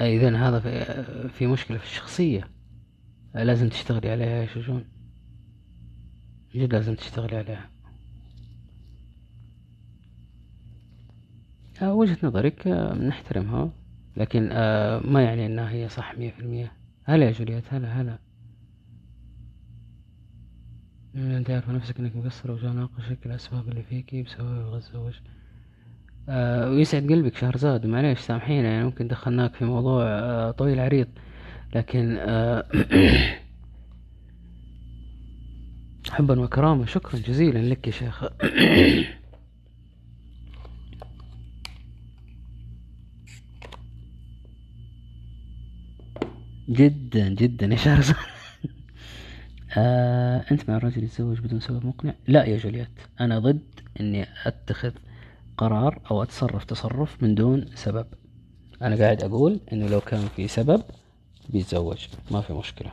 إذا هذا في, مشكلة في الشخصية. آه، لازم تشتغلي عليها يا شجون جد لازم تشتغلي عليها. آه، وجهة نظرك آه، نحترمها لكن آه، ما يعني إنها هي صح مية في المية. هلا يا جوليات هلا هلا. إنت عارفة نفسك إنك مقصرة وجاء ناقشك الأسباب اللي فيكي بسبب أبغى اتزوج آه، ويسعد قلبك شهرزاد معليش سامحينا يعني ممكن دخلناك في موضوع آه، طويل عريض. لكن آه، حبا وكرامة. شكرا جزيلا لك يا شيخ. جدا جدا يا شهرزاد آه، أنت مع الرجل يتزوج بدون سبب مقنع؟ لا يا جوليات أنا ضد إني أتخذ قرار أو أتصرف تصرف من دون سبب. أنا قاعد أقول إنه لو كان في سبب بيتزوج ما في مشكلة.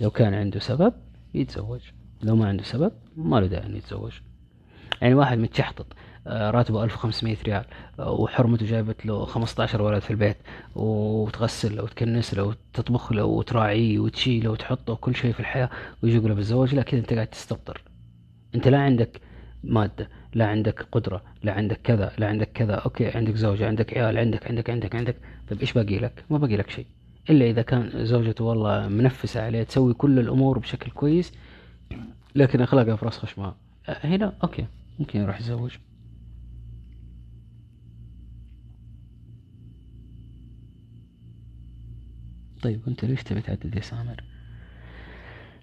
لو كان عنده سبب يتزوج لو ما عنده سبب ما له داعي إنه يتزوج. يعني واحد متشحطط آه، راتبه 1500 ريال آه، وحرمته جابت له 15 ولد في البيت وتغسل وتكنس له وتطبخ له وتراعيه وتشيله وتحطه كل شيء في الحياة ويجي يقول بالزواج لا كذا أنت قاعد تستبطر. أنت لا عندك مادة لا عندك قدرة لا عندك كذا لا عندك كذا okay عندك زوجة عندك عيال عندك عندك عندك عندك. طيب إيش باقي لك؟ ما باقي لك شيء. إلا إذا كان زوجته والله منفسة عليه تسوي كل الأمور بشكل كويس لكن أخلاقها في راس خشمها هنا okay ممكن يروح يتزوج. طيب وانت ليش تبي تعدد يا سامر؟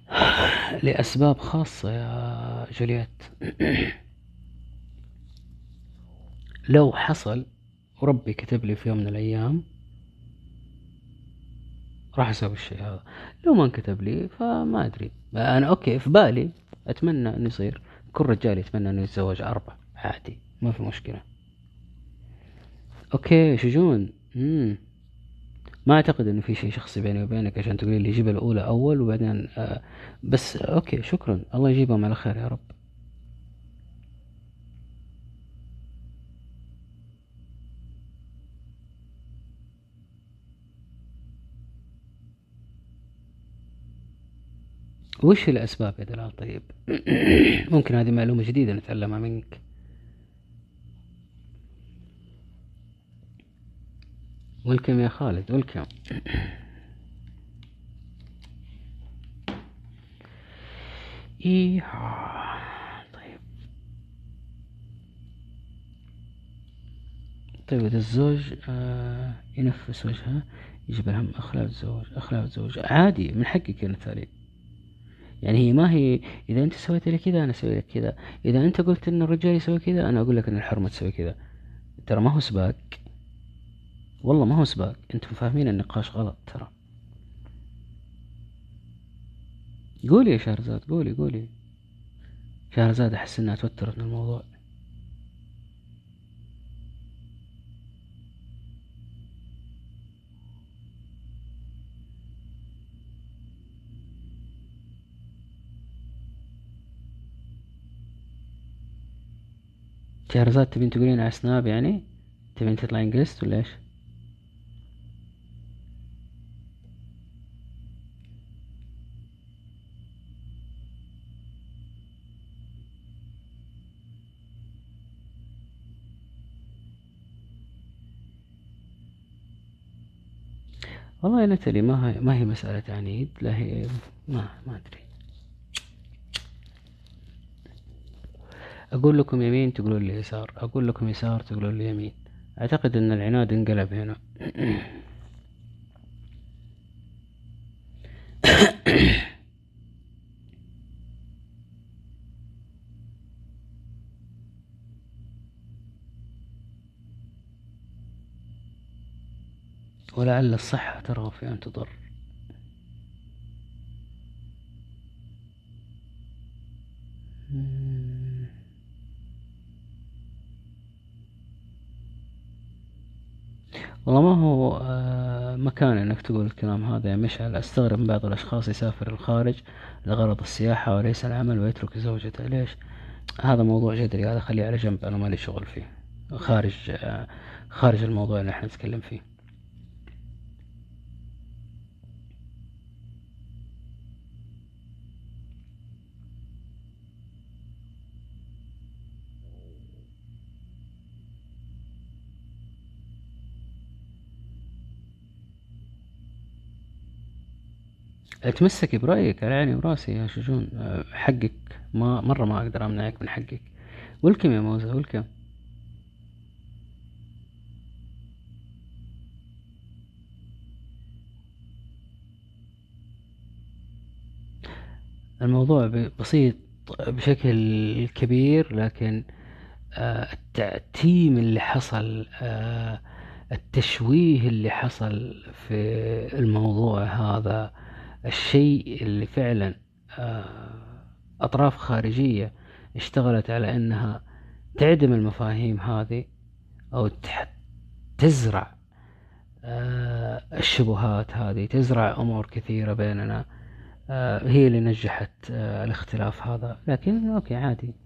لأسباب خاصة يا جوليات لو حصل وربي كتب لي في يوم من الأيام راح أسوي الشيء هذا. لو ما انكتب لي فما أدري. أنا أوكي في بالي أتمنى أنه يصير. كل رجال يتمنى أنه يتزوج أربع عادي ما في مشكلة. okay شجون مم. ما أعتقد إنه في شيء شخصي بيني وبينك عشان تقولي لي جيب الأولى أول وبعدين آه بس okay شكرا. الله يجيبهم على خير يا رب. وش الأسباب يا دلال؟ طيب. ممكن هذه معلومة جديدة نتعلمها منك. ولكم يا خالد؟ ولكم إيه طيب. طيب إذا الزوج آه ينفس وجهه يجب الهم أخلاق الزوج أخلاق الزوج عادي من حقك يا نتالي. يعني هي ما هي إذا أنت سويت لي كذا أنا أسوي لك كذا. إذا أنت قلت إن الرجال يسوي كذا أنا أقول لك إن الحرمة تسوي كذا. ترى ما هو سباق. والله ما هو سباق. أنتم فاهمين النقاش غلط ترى. قولي يا شهرزاد قولي قولي. شهرزاد أحس انها توترت من الموضوع. شهرزاد تبين تقولين على سناب يعني؟ تبين تطلعين جلست ولا إيش؟ والله يا نتلي ما هي ما هي مسألة عنيد لا هي ما ما أدري. أقول لكم يمين تقولون لي يسار أقول لكم يسار تقولون لي يمين. أعتقد أن العناد انقلب هنا. ولعل الصحة ترغب في أن تضر. مكان إنك تقول الكلام هذا يا مشعل. أستغرب من بعض الأشخاص يسافر الخارج لغرض السياحة وليس العمل ويترك زوجته. ليش؟ هذا موضوع جدلي هذا خليه على جنب. أنا مالي شغل فيه. خارج آه، خارج الموضوع اللي إحنا نتكلم فيه. اتمسكي برأيك على عيني وراسي يا شجون أه، حقك. ما مرة ما أقدر أمنعك من حقك. ولكم يا موزة ولكم. الموضوع بسيط بشكل كبير لكن آه، التعتيم اللي حصل آه، التشويه اللي حصل في الموضوع هذا الشيء اللي فعلا آه، أطراف خارجية اشتغلت على أنها تعدم المفاهيم هذه أو تزرع آه، الشبهات هذه تزرع أمور كثيرة بيننا آه، هي اللي نجحت الاختلاف هذا. لكن أوكي عادي.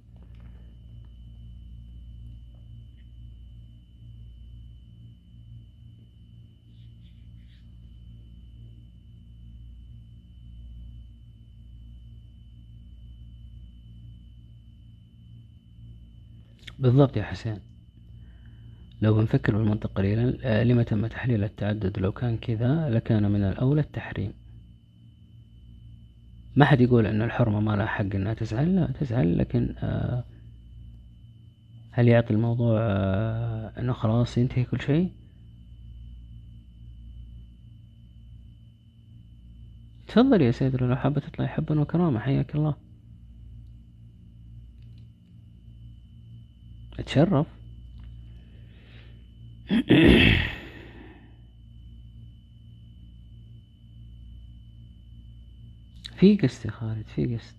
بالضبط يا حسين. لو بنفكر بالمنطق قليلا لما تم تحليل التعدد لو كان كذا لكان من الأولى التحريم. ما حد يقول أن الحرمة ما لها حق أنها تزعل لا تزعل لكن آه، هل يعطي الموضوع آه، أنه خلاص ينتهي كل شيء؟ تفضل يا سيدنا لو حابة تطلعي حبا وكرامة حياك الله. أتشرف. في قسط يا خالد في قسط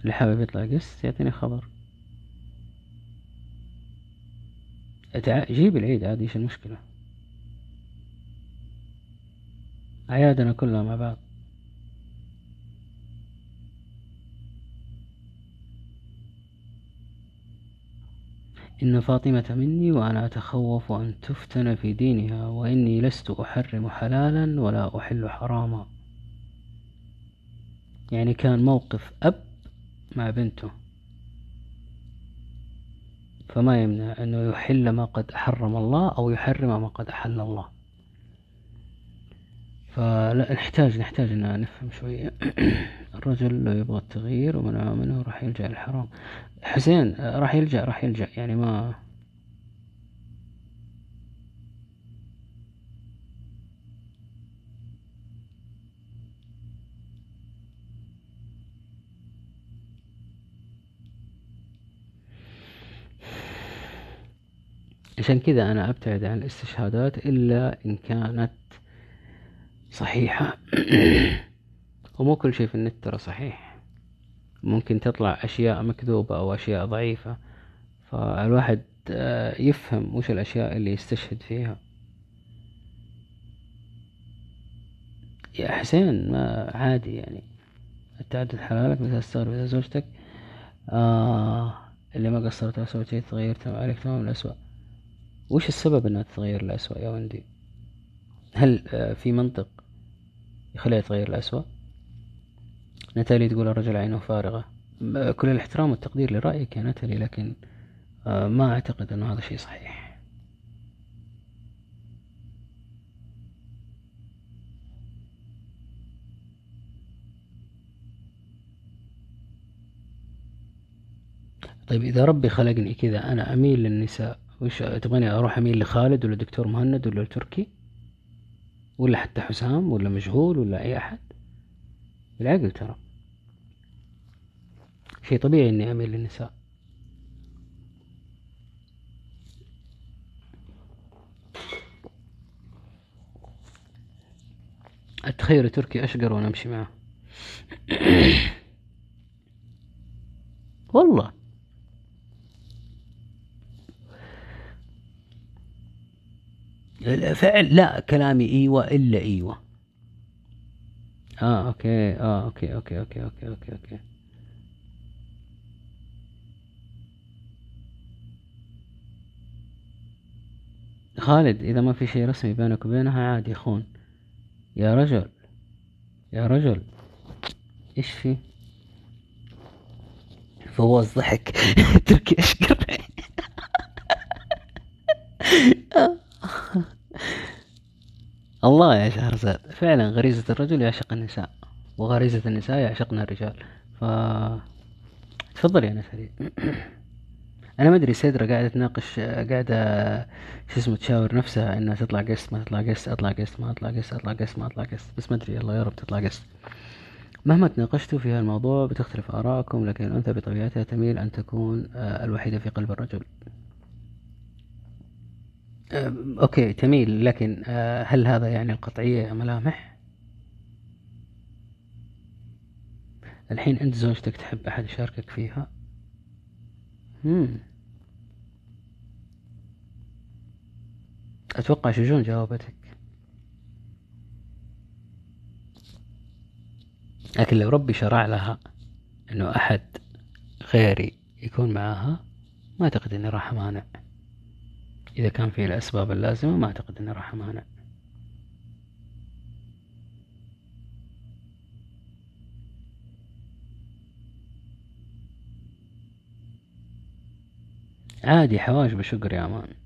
اللي حابب يطلع قسط يعطيني خبر. جيب العيد عادي إيش المشكلة؟ أعيادنا كلها مع بعض. إن فاطمة مني وأنا أتخوف أن تفتن في دينها وإني لست أحرم حلالا ولا أحل حراما. يعني كان موقف أب مع بنته. فما يمنع أنه يحل ما قد حرم الله أو يحرم ما قد أحل الله. فلا نحتاج نحتاج أن نفهم شوية. الرجل لو يبغى التغيير ومنع منه راح يلجأ للحرام. حسين راح يلجأ راح يلجأ. يعني ما عشان كذا أنا أبتعد عن الاستشهادات إلا إن كانت صحيحة. ومو كل شيء في النت ترى صحيح. ممكن تطلع أشياء مكذوبة أو أشياء ضعيفة. فالواحد آه، يفهم وش الأشياء اللي يستشهد فيها. يا حسين ما عادي يعني. التعدد حلالك بس تستغرب إذا زوجتك. آه اللي ما قصرت أو سويت شيء تغير تمام عليك تمام الأسوأ. وش السبب إنها تتغير الأسوأ يا وندي هل آه، في منطق يخليها تغير الأسوأ. ناتالي تقول الرجل عينه فارغة. كل الاحترام والتقدير لرأيك يا ناتالي لكن آه، ما أعتقد أنه هذا شيء صحيح. طيب إذا ربي خلقني كذا أنا أميل للنساء. وش تبغاني أروح أميل لخالد ولا دكتور مهند ولا تركي؟ ولا حتى حسام ولا مشغول ولا أي أحد. بالعقل ترى. شيء طبيعي إني أميل للنساء. أتخيل تركي أشقر وأنا أمشي معه. والله. فعل لا كلامي إيوه إلا إيوه. آه أوكي آه أوكي أوكي أوكي أوكي أوكي أوكي. خالد إذا ما في شيء رسمي بينك وبينها عادي يخون يا رجل يا رجل. إيش في؟ فواز ضحك. تركي اشقر الله يا شهرزاد فعلا غريزة الرجل يعشق النساء وغريزة النساء يعشقن الرجال. ف تفضل يا نسري أنا ما أدري سيدرا قاعدة تناقش قاعدة شو اسمه تشاور نفسها إنها تطلع قست ما تطلع قست أطلع قست ما أطلع قست أطلع قست ما أطلع قست بس ما أدري الله يا رب تطلع قست مهما تناقشتوا في هالموضوع بتختلف آراءكم لكن الأنثى بطبيعتها تميل أن تكون آه، الوحيدة في قلب الرجل. أوكي تميل لكن آه، هل هذا يعني القطعية يا ملامح؟ الحين أنت زوجتك تحب أحد يشاركك فيها؟ مم. أتوقع شجون جاوبتك لكن لو ربي شرع لها إنه أحد غيري يكون معاها ما أعتقد إني راح أمانع إذا كان في الأسباب اللازمة ما أعتقد اني راح امانع عادي حواجب شقر يا أمان.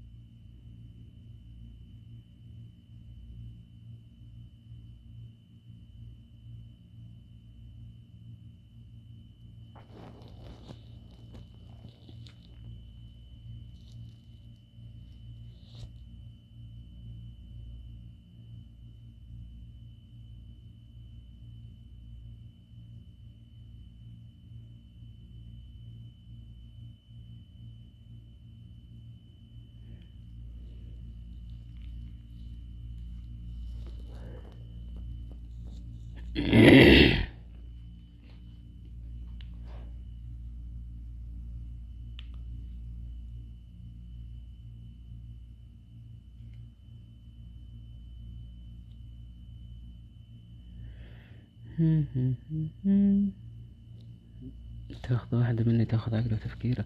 تاخذ واحدة مني تاخذ عقله وتفكيره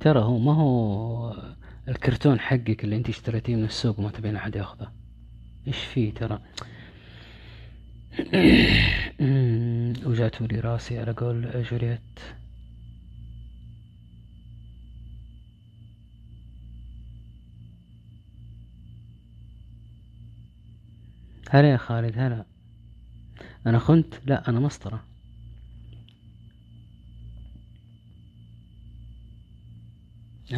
ترى هو ما هو الكرتون حقك اللي انت اشتريتيه من السوق وما تبين أحد ياخذه. إيش فيه ترى؟ وجات لي راسي على قول جولييت. هلا يا خالد هلا. أنا خنت؟ لا أنا مسطرة.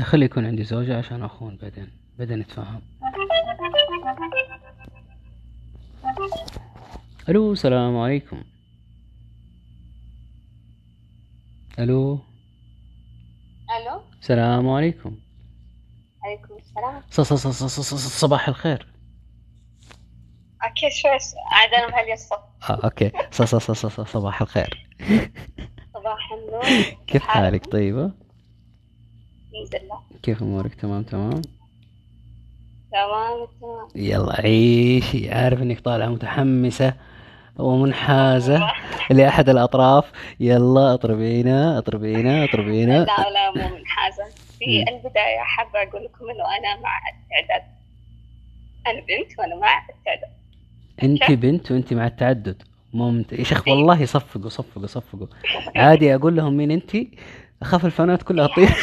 خلي يكون عندي زوجة عشان أخون بعدين بعدين نتفاهم. ألو السلام عليكم. ألو؟ ألو؟ السلام عليكم. عليكم السلام. صباح الخير. أكيد شوي عاد أنا بهالي الصف آه أوكي. ص- ص- ص- ص- صباح الخير. صباح النور. كيف حالك؟ طيبة؟ الحمد لله. كيف أمورك؟ تمام تمام. تمام تمام. يلا عيشي عارف إنك طالعة متحمسة ومنحازة لأحد الأطراف. يلا اطربينا اطربينا اطربينا. لا لا مو من حاجة في البداية حابة أقول لكم إنه أنا مع التعداد. أنا بنت وأنا مع التعدد. أنت بنت وأنت مع التعدد. ممتاز يا شيخ والله صفقوا صفقوا صفقوا. عادي أقول لهم مين أنت؟ أخاف الفانات كلها تطير.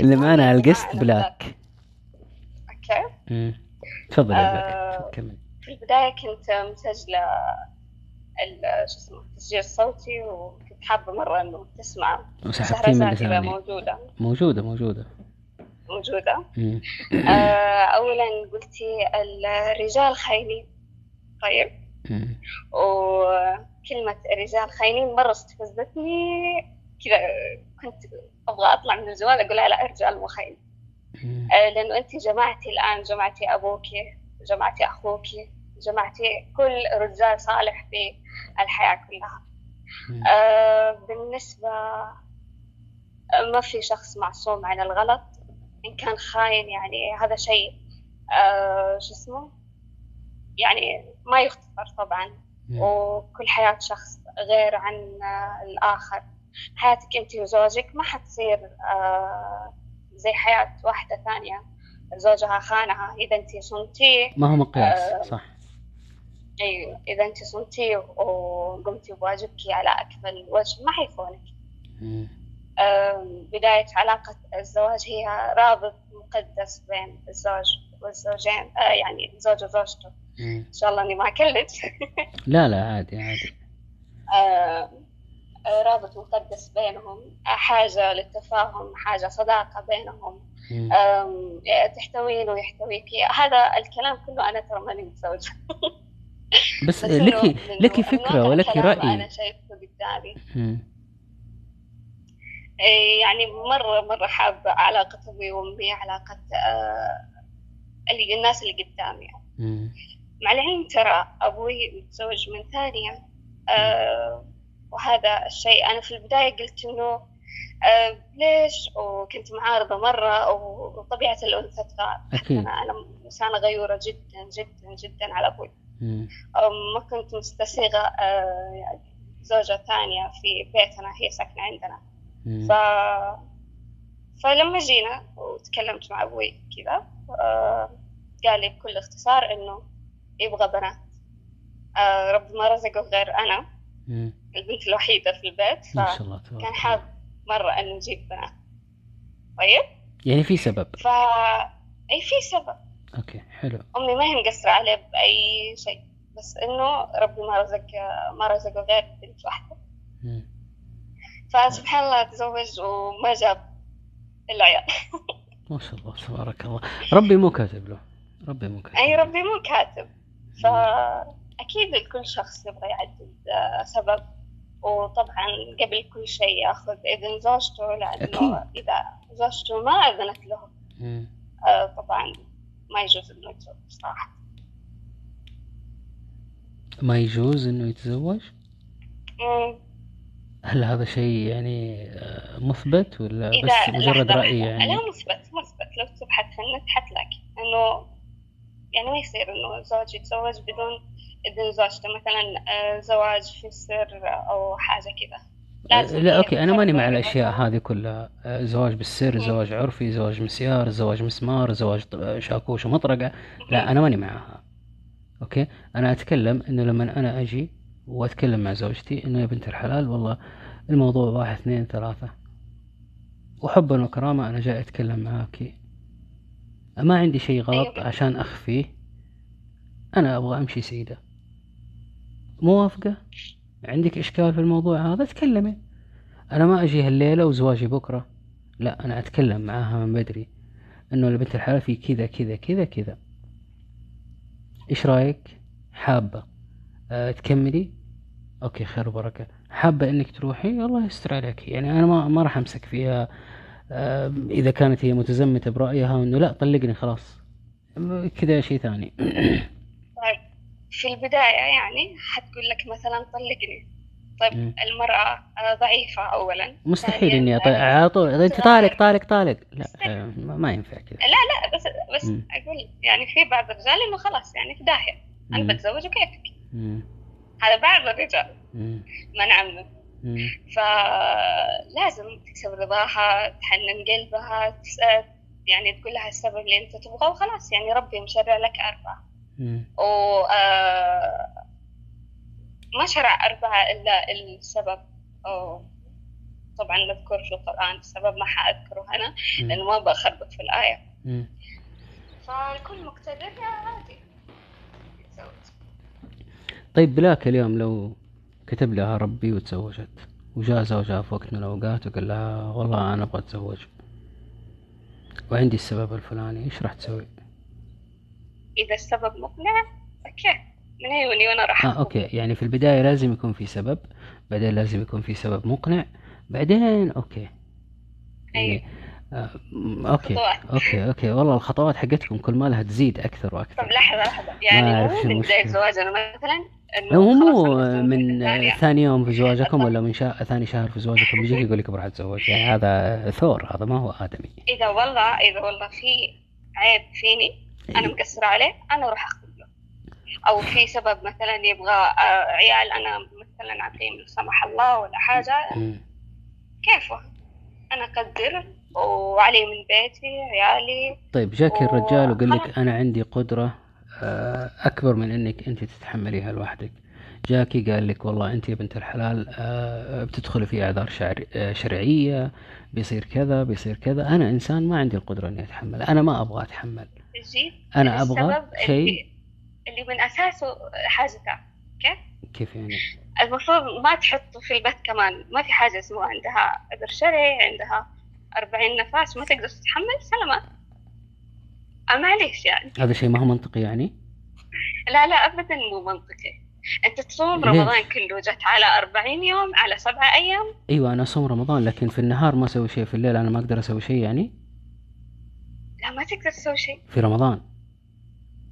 اللي معنا على ال guest بلاك. okay. مم. تفضل يا آه. بلاك كمل. في البداية كنت مسجلة ال- شو اسمه التسجيل الصوتي وكنت حابة مرة إنه تسمع. وسحبتيه من شهرزاد إذا لساني موجودة. آه، أولا قلتي الرجال خاينين طيب. وكلمة الرجال خاينين مرة استفزتني كذا كنت أبغى أطلع من الجوال أقول لا الرجال مو خاين. آه، لأنه أنت جمعتي الآن جمعتي أبوكي جمعتي أخوكي جمعتي كل رجال صالح في الحياة كلها. آه، بالنسبة ما في شخص معصوم عن الغلط إن كان خاين يعني هذا شيء آه، شو اسمه؟ يعني ما يغتفر طبعا. وكل حياة شخص غير عن آه، الآخر. حياتك أنت وزوجك ما حتصير آه، زي حياة واحدة ثانية. زوجها خانها إذا أنت صنتيه ما هو آه. مقياس صح. أيوة إذا أنت صنتيه وقمتي بواجبك على أكمل وجه ما حيخونك. بداية علاقة الزواج هي رابط مقدس بين الزوج والزوجين آه، يعني الزوج وزوجته. إن شاء الله إني ما أكلت. لا لا عادي عادي. آه، آه، رابط مقدس بينهم حاجة للتفاهم حاجة صداقة بينهم. تحتوينه ويحتويك. هذا الكلام كله أنا ترى ماني متزوجة. بس بس لك لك فكرة ولك رأي. أنا شايفه قدامي يعني مرة مرة حابة علاقة أبوي وأمي علاقة آه، اللي الناس اللي قدامي. مع العلم ترى أبوي متزوج من ثانية. آه، وهذا الشيء أنا في البداية قلت إنه آه، ليش؟ وكنت معارضة مرة وطبيعة الأنثى أكيد. أنا أنا إنسانة غيورة جدا جدا جدا على أبوي. ما كنت مستسيغة زوجة ثانية في بيتنا هي ساكنة عندنا. ف... فلما جينا وتكلمت مع أبوي كذا آه، قال لي بكل اختصار إنه يبغى بنات. آه، رب ما رزقه غير أنا مم. البنت الوحيدة في البيت ما شاء الله تبارك فكان الله. حاب مرة إنه نجيب بنات. طيب؟ يعني في سبب. ف أي في سبب. أوكي حلو. أمي ما هي مقصرة عليه بأي شيء بس إنه ربي ما رزق ما رزقه غير بنت واحدة. فسبحان الله تزوج وما جاب إلا عيال ما شاء الله تبارك الله ربي مو كاتب له ربي مو كاتب له. ربي مو كاتب فأكيد لكل شخص يبغى يعدد آه، سبب وطبعا قبل كل شيء يأخذ إذن زوجته لأنه أكيد. إذا زوجته ما أذنت له. آه، طبعا ما يجوز إنه يتزوج صراحة ما يجوز إنه يتزوج مم. هل هذا شيء يعني آه، مثبت ولا إذا بس مجرد رأي. يعني؟ لا مثبت مثبت. لو تبحث في النت حتلاقي إنه يعني ما يصير إنه زوج يتزوج بدون إذن زوجته. مثلا آه، زواج في السر أو حاجة كذا. لازم لا أوكي أنا ماني مع الأشياء. هذه كلها. آه، زواج بالسر. زواج عرفي زواج مسيار زواج مسمار زواج شاكوش ومطرقة. لا أنا ماني معها. أوكي؟ أنا أتكلم إنه لما أنا أجي وأتكلم مع زوجتي إنه يا بنت الحلال والله الموضوع واحد اثنين ثلاثة. وحبا وكرامة أنا جاي أتكلم معاكي ما عندي شيء غلط أيوة. عشان اخفيه أنا أبغى أمشي سعيدة موافقة عندك إشكال في الموضوع هذا؟ تكلمي. أنا ما أجي هالليلة وزواجي بكرة. لا أنا أتكلم معاها من بدري. إنه البنت الحلال في كذا كذا كذا كذا. إيش رأيك؟ حابة. أه تكملي؟ أوكي خير وبركة. حابة إنك تروحي؟ الله يستر عليك. يعني أنا ما ما راح أمسك فيها. أه إذا كانت هي متزمتة برأيها انه لا طلقني خلاص. م- كذا شيء ثاني. طيب في البداية يعني حتقول لك مثلا طلقني. طيب مم. المرأة آه، ضعيفة أولا. مستحيل إني آه، على طول. انت طالق طالق طالق. لا ما ينفع كذا. لا لا بس بس مم. أقول يعني في بعض الرجال إنه خلاص يعني في داهية أنا مم. بتزوج وكيفك. هذا بعض الرجال مم. ما نعمم مم. فلازم تكسب رضاها تحنن قلبها يعني تقول لها السبب اللي أنت تبغاه وخلاص يعني ربي مشرع لك أربعة مم. و آه، ما شرع أربعة إلا السبب أو طبعا نذكر في القرآن السبب ما حأذكره أنا لأنه ما بخربط في الآية مم. فالكل مقتدر يا عادي طيب بلاك اليوم لو كتب لها ربي وتزوجت وجاء زوجها في وقت من الأوقات وقال لها والله أنا أبغى أتزوج. وعندي السبب الفلاني إيش راح تسوي؟ إذا السبب مقنع okay. من عيوني وأنا راح آه okay. يعني في البداية لازم يكون في سبب بعدين لازم يكون في سبب مقنع بعدين okay. يعني أيوة. آه okay خطوات. okay okay. والله الخطوات حقتكم كل ما لها تزيد أكثر طب وأكثر لحظة. لحظة ما يعني مو من المشكلة. زواجنا مثلا؟ هو مو من. ثاني يوم في زواجكم ولا من شا... ثاني شهر في زواجكم بيجيك يقول لك بروح اتزوج يعني هذا ثور هذا ما هو آدمي إذا والله إذا والله في عيب فيني أنا أيوة. مقصرة عليه أنا أروح أخذ له أو في سبب مثلا يبغى آه، عيال أنا مثلا أعطيه لا سمح الله ولا حاجة مم. كيفه أنا أقدر وعلي من بيتي عيالي طيب جاك الرجال وقال لك. أنا عندي قدرة أكبر من إنك أنت تتحمليها لوحدك. جاكي قال لك والله أنت يا بنت الحلال آه، بتدخلي في اعذار شعر آه، شرعية بيصير كذا بيصير كذا. أنا إنسان ما عندي القدرة إني أتحمل. أنا ما أبغى أتحمل. أنا أبغى شيء. اللي, من أساسه حاجته. كيف؟ كيف يعني؟ المفروض ما تحطه في البيت كمان. ما في حاجة اسمها عندها عذر شرعي عندها أربعين نفاس ما تقدر تتحمل سلامات آه، معليش يعني. هذا شيء ما هو منطقي يعني؟ لا لا أبدا مو منطقي. أنت تصوم؟ رمضان كله جت على أربعين يوم على سبعة أيام؟ أيوه أنا أصوم رمضان لكن في النهار ما أسوي شيء في الليل أنا ما أقدر أسوي شيء يعني؟ لا ما تقدر تسوي شيء. في رمضان.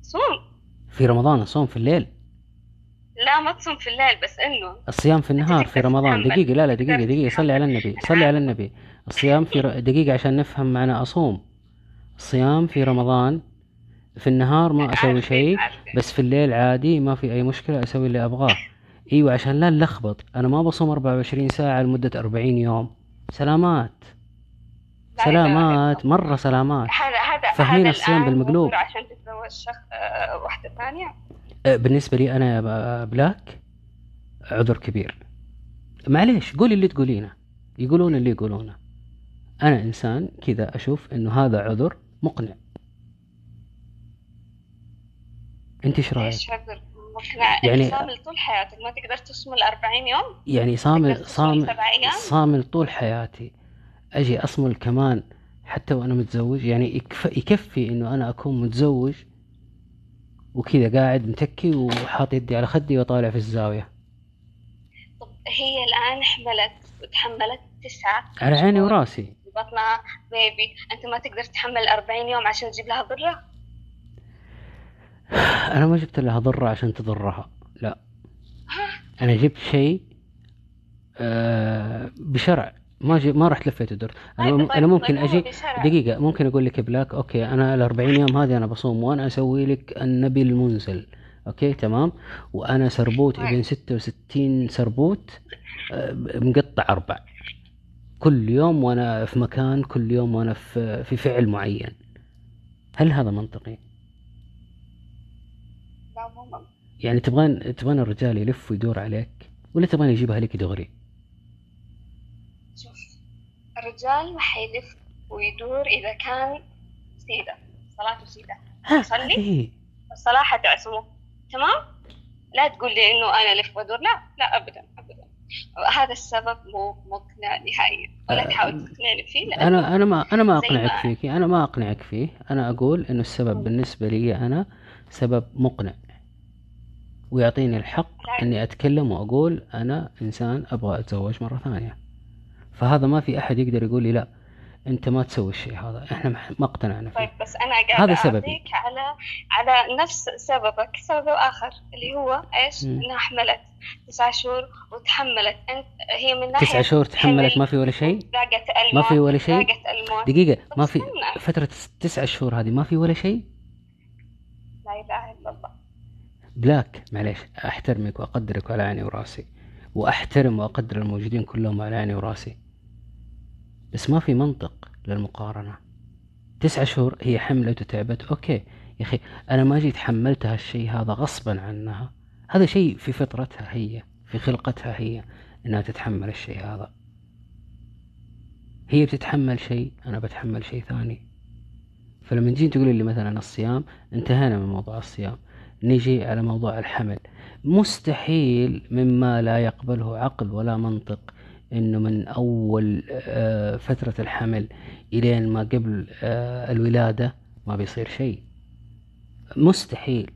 صوم. في رمضان أصوم في الليل؟ لا ما تصوم في الليل بس إنه. الصيام في النهار في رمضان. دقيقة لا لا دقيقة دقيقة صلي على النبي صلي على النبي. الصيام في ر... دقيقة عشان نفهم معنى أصوم. الصيام في رمضان. في النهار ما عارفين- شيء. بس في الليل عادي ما في أي مشكلة أسوي اللي أبغاه. أيوة عشان لا نلخبط. أنا ما بصوم 24 ساعة لمدة 40 يوم. سلامات. سلامات. مرة سلامات. هذا الصيام بالمقلوب. عشان تتزوج شخص آه، واحدة ثانية. أه، بالنسبة لي ب- بلاك عذر كبير. معليش قولي اللي تقولينه. يقولون اللي يقولونه. أنا إنسان كذا أشوف إنه هذا عذر. مقنع. رأيك؟ إيش عذر مقنع. يعني- صامل طول حياتك ما تقدر تصوم ال 40 يوم؟ يعني صامل صامل؟ صامل طول حياتي. أجي أصمل كمان حتى وأنا متزوج. يعني يكفي, إنه أنا أكون متزوج وكذا قاعد متكي وحاط يدي على خدي وطالع في الزاوية. طب هي الآن حملت وتحملت تسعة على عيني وراسي. بطنها بيبي أنت ما تقدر تحمل 40 يوم عشان تجيب لها ضرة؟ أنا ما جبت لها ضرة عشان تضرها لا. أنا جبت شيء آه بشرع. ما جي ما رحت لفيت الدور أنا, طيب، أنا ممكن طيب، هو أجي. دقيقة ممكن أقول لك بلاك أوكي أنا ال 40 يوم هذه أنا بصوم وأنا أسوي لك النبي المنزل. أوكي تمام؟ وأنا سربوت طيب. ابن 66 سربوت آه، مقطع أربع. كل يوم وأنا في مكان كل يوم وأنا في في فعل معين هل هذا منطقي؟ لا مو ممكن. يعني تبغان تبغان الرجال يلف ويدور عليك ولا تبغان يجيبها لك دغري؟ شوف الرجال ما حيلف ويدور إذا كان سيدة صلاته سيدة ها يصلي؟ إيه. الصلاة حتعصمه تمام لا تقول لي إنه أنا ألف وأدور لا لا ابدا ابدا هذا السبب مو مقنع نهائيا. ولا أه، تحاول تقنعني فيه لأنه أنا أنا ما أنا ما أقنعك ما- فيك أنا ما أقنعك فيه. أنا أقول إنه السبب بالنسبة لي أنا سبب مقنع. ويعطيني الحق لا. إني أتكلم وأقول أنا إنسان أبغى أتزوج مرة ثانية. فهذا ما في أحد يقدر يقول لي لا. أنت ما تسوي الشيء هذا. إحنا ما- اقتنعنا طيب فيه بس أنا قاعد هذا سببي. أعطيك على على نفس سببك. سبب آخر اللي هو إيش؟ إنها حملت تسعة شهور وتحملت. أنت هي من ناحية تسعة شهور تحملت؟ حمل ما في ولا شيء؟ ما في ولا شيء؟ دقيقة ما في. فترة تسعة شهور هذه ما في ولا شيء؟ لا إله إلا الله. بلاك معليش أحترمك وأقدرك على عيني وراسي. وأحترم وأقدر الموجودين كلهم على عيني وراسي. بس ما في منطق للمقارنة. تسعة شهور هي حملت وتعبت. okay يا أخي أنا ما جيت حملتها الشيء هذا غصبا عنها. هذا شيء في فطرتها هي في خلقتها هي إنها تتحمل الشيء هذا. هي بتتحمل شيء أنا بتحمل شيء ثاني. فلما تجي تقول لي مثلا الصيام انتهينا من موضوع الصيام. نيجي على موضوع الحمل. مستحيل مما لا يقبله عقل ولا منطق إنه من أول آه، فترة الحمل إلين ما قبل آه، الولادة ما بيصير شيء. مستحيل.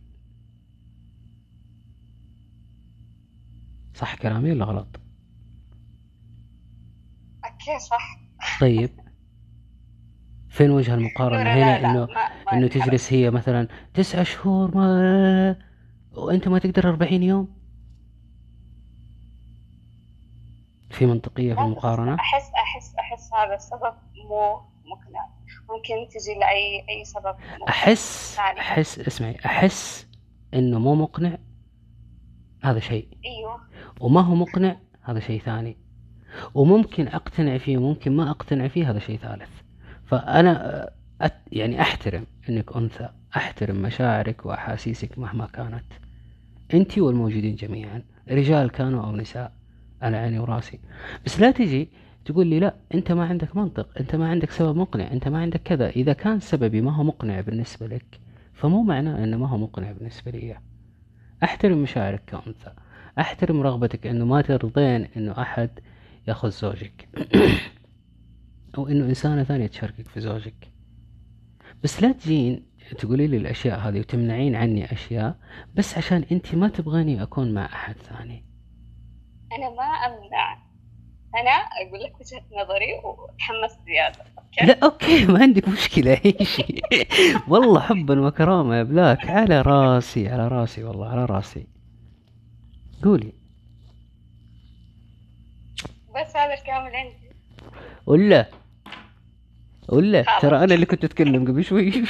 صح كلامي ولا غلط؟ أوكي صح. طيب. فين وجه المقارنة؟ هنا إنه إنه. تجلس هي مثلا تسعة شهور ما وأنت ما تقدر أربعين يوم؟ في منطقية في المقارنة أحس أحس أحس هذا السبب مو مقنع. ممكن تجي لأي أي سبب احس ثاني. أحس اسمعي أحس إنه مو مقنع هذا شيء. أيوه. وما هو مقنع هذا شيء ثاني. وممكن أقتنع فيه وممكن ما أقتنع فيه هذا شيء ثالث. فأنا آه، أت يعني أحترم إنك أنثى أحترم مشاعرك وأحاسيسك مهما كانت. انت والموجودين جميعا رجال كانوا أو نساء. على عيني وراسي. بس لا تجي تقول لي لا أنت ما عندك منطق أنت ما عندك سبب مقنع أنت ما عندك كذا. إذا كان سببي ما هو مقنع بالنسبة لك فمو معناه إنه ما هو مقنع بالنسبة لي. أحترم مشاعرك كأنثى. أحترم رغبتك إنه ما ترضين إنه أحد يأخذ زوجك. أو إنه إنسانة ثانية تشاركك في زوجك. بس لا تجين تقولي لي الأشياء هذه وتمنعين عني أشياء بس عشان أنت ما تبغاني أكون مع أحد ثاني. أنا ما أمنع. أنا أقول لك وجهة نظري وتحمست زيادة. okay؟ لا okay ما عندك مشكلة عيشي والله حبا وكرامة يا بلاك. على راسي على راسي والله على راسي. قولي. بس هذا الكلام اللي عندي. ولا؟ ولا. ترى أنا اللي كنت أتكلم قبل شوي.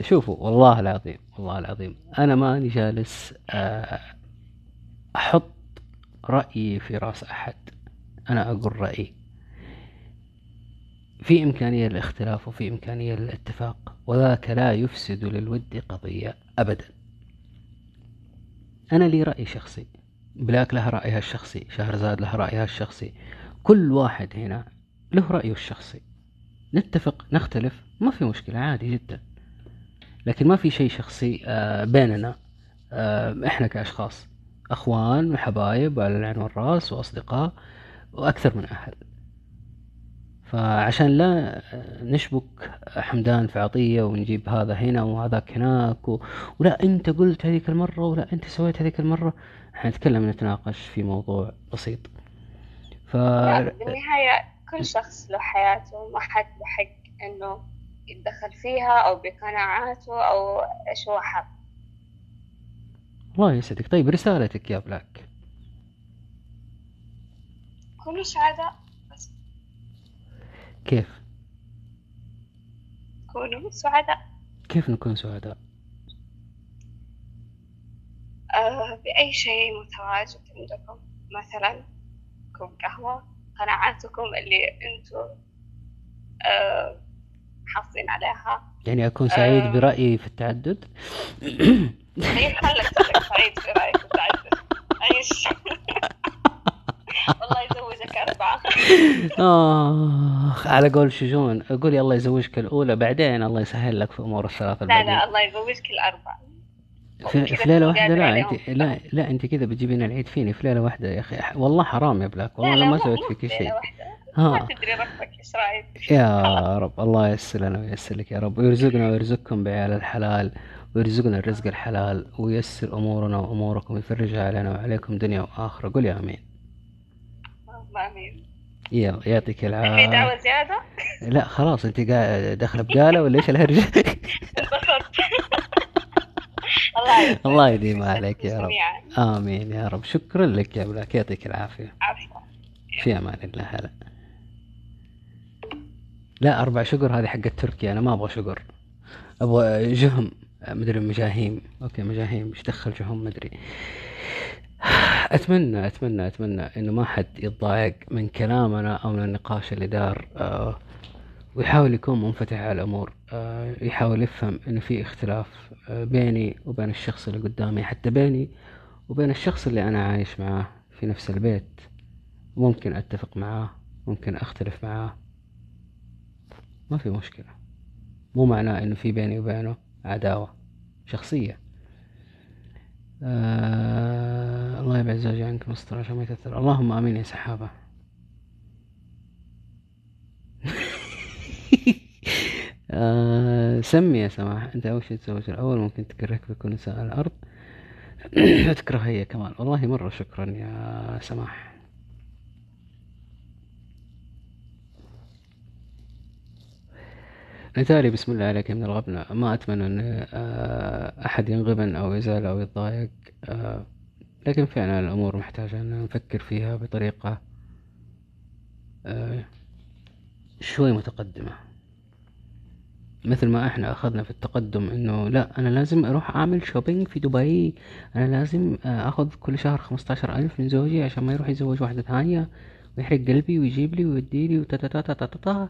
شوفوا والله العظيم والله العظيم. أنا ماني جالس آه، أحط رأيي في رأس أحد. أنا أقول رأيي. في إمكانية للاختلاف وفي إمكانية للاتفاق وذاك لا يفسد للود قضية ابدا. أنا لي رأي شخصي. بلاك لها رأيها الشخصي شهرزاد لها رأيها الشخصي. كل واحد هنا له رأيه الشخصي. نتفق نختلف ما في مشكلة عادي جدا. لكن ما في شيء شخصي آه، بيننا آه، إحنا كأشخاص أخوان وحبايب على العين والرأس وأصدقاء وأكثر من أهل فعشان لا نشبك حمدان في عطية ونجيب هذا هنا وهذاك هناك و... ولا أنت قلت هذيك المرة ولا أنت سويت هذيك المرة. حنتكلم نتناقش في موضوع بسيط. ف بالنهاية كل شخص له حياته ما حد له حق إنه يتدخل فيها أو بقناعاته أو إيش هو حاب الله يسعدك طيب رسالتك يا بلاك. كونوا سعداء بس. كيف؟ كونوا سعداء. كيف نكون سعداء؟ آه بأي شيء متواجد عندكم مثلا كوب قهوة قناعاتكم اللي أنتوا آه حافظين عليها. يعني أكون سعيد آه. برأيي في التعدد؟ خلك سعيد في رأيك وتعدل عيش. والله يزوجك أربعة. آخ على قول شجون قولي الله يزوجك الأولى بعدين الله يسهل لك في أمور الثلاثة لا لا الله يزوجك الأربعة. في, في واحدة؟ قادر لا. أنت لا لا أنت كذا بتجيبين العيد فيني في ليلة واحدة يا أخي. والله حرام يا بلاك والله لا لا ما سويت فيك شيء. ما ها تدري ربك إيش رأيك. يا رب الله ييسر لنا وييسر لك يا رب. ويرزقنا ويرزقكم بعيال الحلال ويرزقنا الرزق الحلال وييسر أمورنا وأموركم ويفرجها علينا وعليكم دنيا وآخرة. قول يا آمين. اللهم آمين. يلا يعطيك في العافية. دعوة زيادة؟ لا خلاص أنت قاعد داخله بقالة ولا إيش الهرجة؟ الله الله يديم عليك يا رب. آمين يا رب. شكرا لك يا بلاك يعطيك العافية. عفوا. في أمان الله. هلا. لا أربع شقر هذه حقت تركيا أنا ما أبغى شقر. أبغى جهم مدري مجاهيم. okay مجاهيم. إيش دخل جهم؟ مدري. أتمنى أتمنى أتمنى إنه ما حد يتضايق من كلامنا أو من النقاش اللي دار. آه ويحاول يكون منفتح على الأمور. آه يحاول يفهم إنه في اختلاف آه بيني وبين الشخص اللي قدامي حتى بيني وبين الشخص اللي أنا عايش معاه في نفس البيت. ممكن أتفق معاه ممكن أختلف معاه. ما في مشكلة. مو معناه إنه في بيني وبينه عداوة شخصية. آه الله يبعد زوجي عنك مستر عشان ما يتأثر. اللهم آمين يا سحابة. آه سمي يا سماح أنت أول شي تتزوج الأول ممكن تكرهك بكل نساء الأرض. تكره هي كمان. والله مرة شكرا يا سماح نتالي بسم الله عليك من الغبنة ما أتمنى أن آه، أحد ينغبن أو يزعل أو يتضايق آه، لكن فعلا الأمور محتاجة أن نفكر فيها بطريقة آه، شوي متقدمة. مثل ما إحنا أخذنا في التقدم إنه لا أنا لازم أروح أعمل شوبينج في دبي. أنا لازم أخذ كل شهر خمسة ألف من زوجي عشان ما يروح يتزوج واحدة ثانية ويحرق قلبي ويجيب لي ويودي لي وتتتتتتتا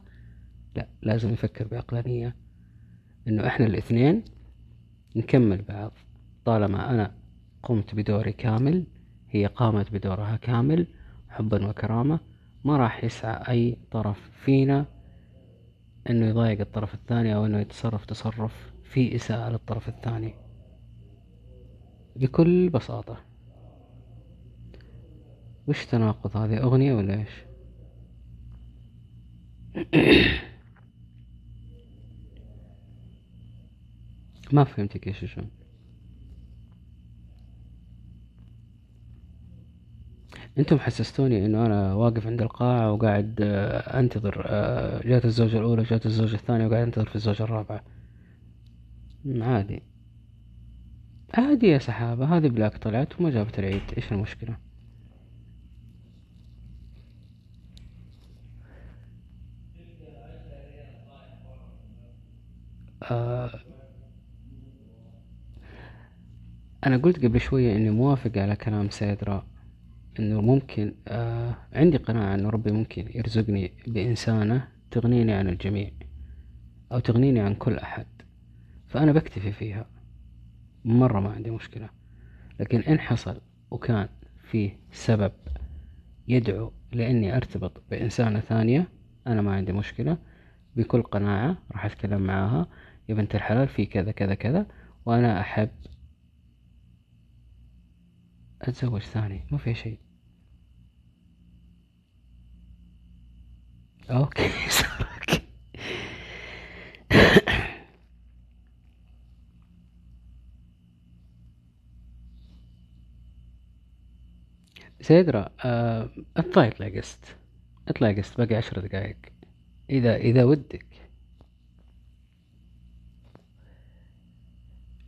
لا لازم يفكر بعقلانية إنه إحنا الاثنين نكمل بعض. طالما أنا قمت بدوري كامل هي قامت بدورها كامل حبا وكرامة ما راح يسعى أي طرف فينا إنه يضايق الطرف الثاني أو إنه يتصرف تصرف فيه إساءة للطرف الثاني. بكل بساطة. وش تناقض هذه أغنية ولا إيش؟ ما فهمتك إيش شلون أنتم حسستوني إنه أنا واقف عند القاعة وقاعد آه، أنتظر آه، جات الزوجة الأولى جات الزوجة الثانية وقاعد أنتظر في الزوجة الرابعة. عادي. عادي يا سحابة هذه بلاك طلعت وما جابت العيد. إيش المشكلة؟ آه أنا قلت قبل شوية إني موافق على كلام سيدرا إنه ممكن آه عندي قناعة إنه ربي ممكن يرزقني بإنسانة تغنيني عن الجميع أو تغنيني عن كل أحد. فأنا بكتفي فيها. مرة ما عندي مشكلة. لكن إن حصل وكان فيه سبب يدعو لإني أرتبط بإنسانة ثانية أنا ما عندي مشكلة. بكل قناعة راح أتكلم معاها. يا بنت الحلال في كذا كذا كذا وأنا أحب أتزوج ثاني ما في شيء. صارك سيدرا آه، اطلع اطلع قست. اطلع قست باقي عشر دقايق. إذا إذا ودك.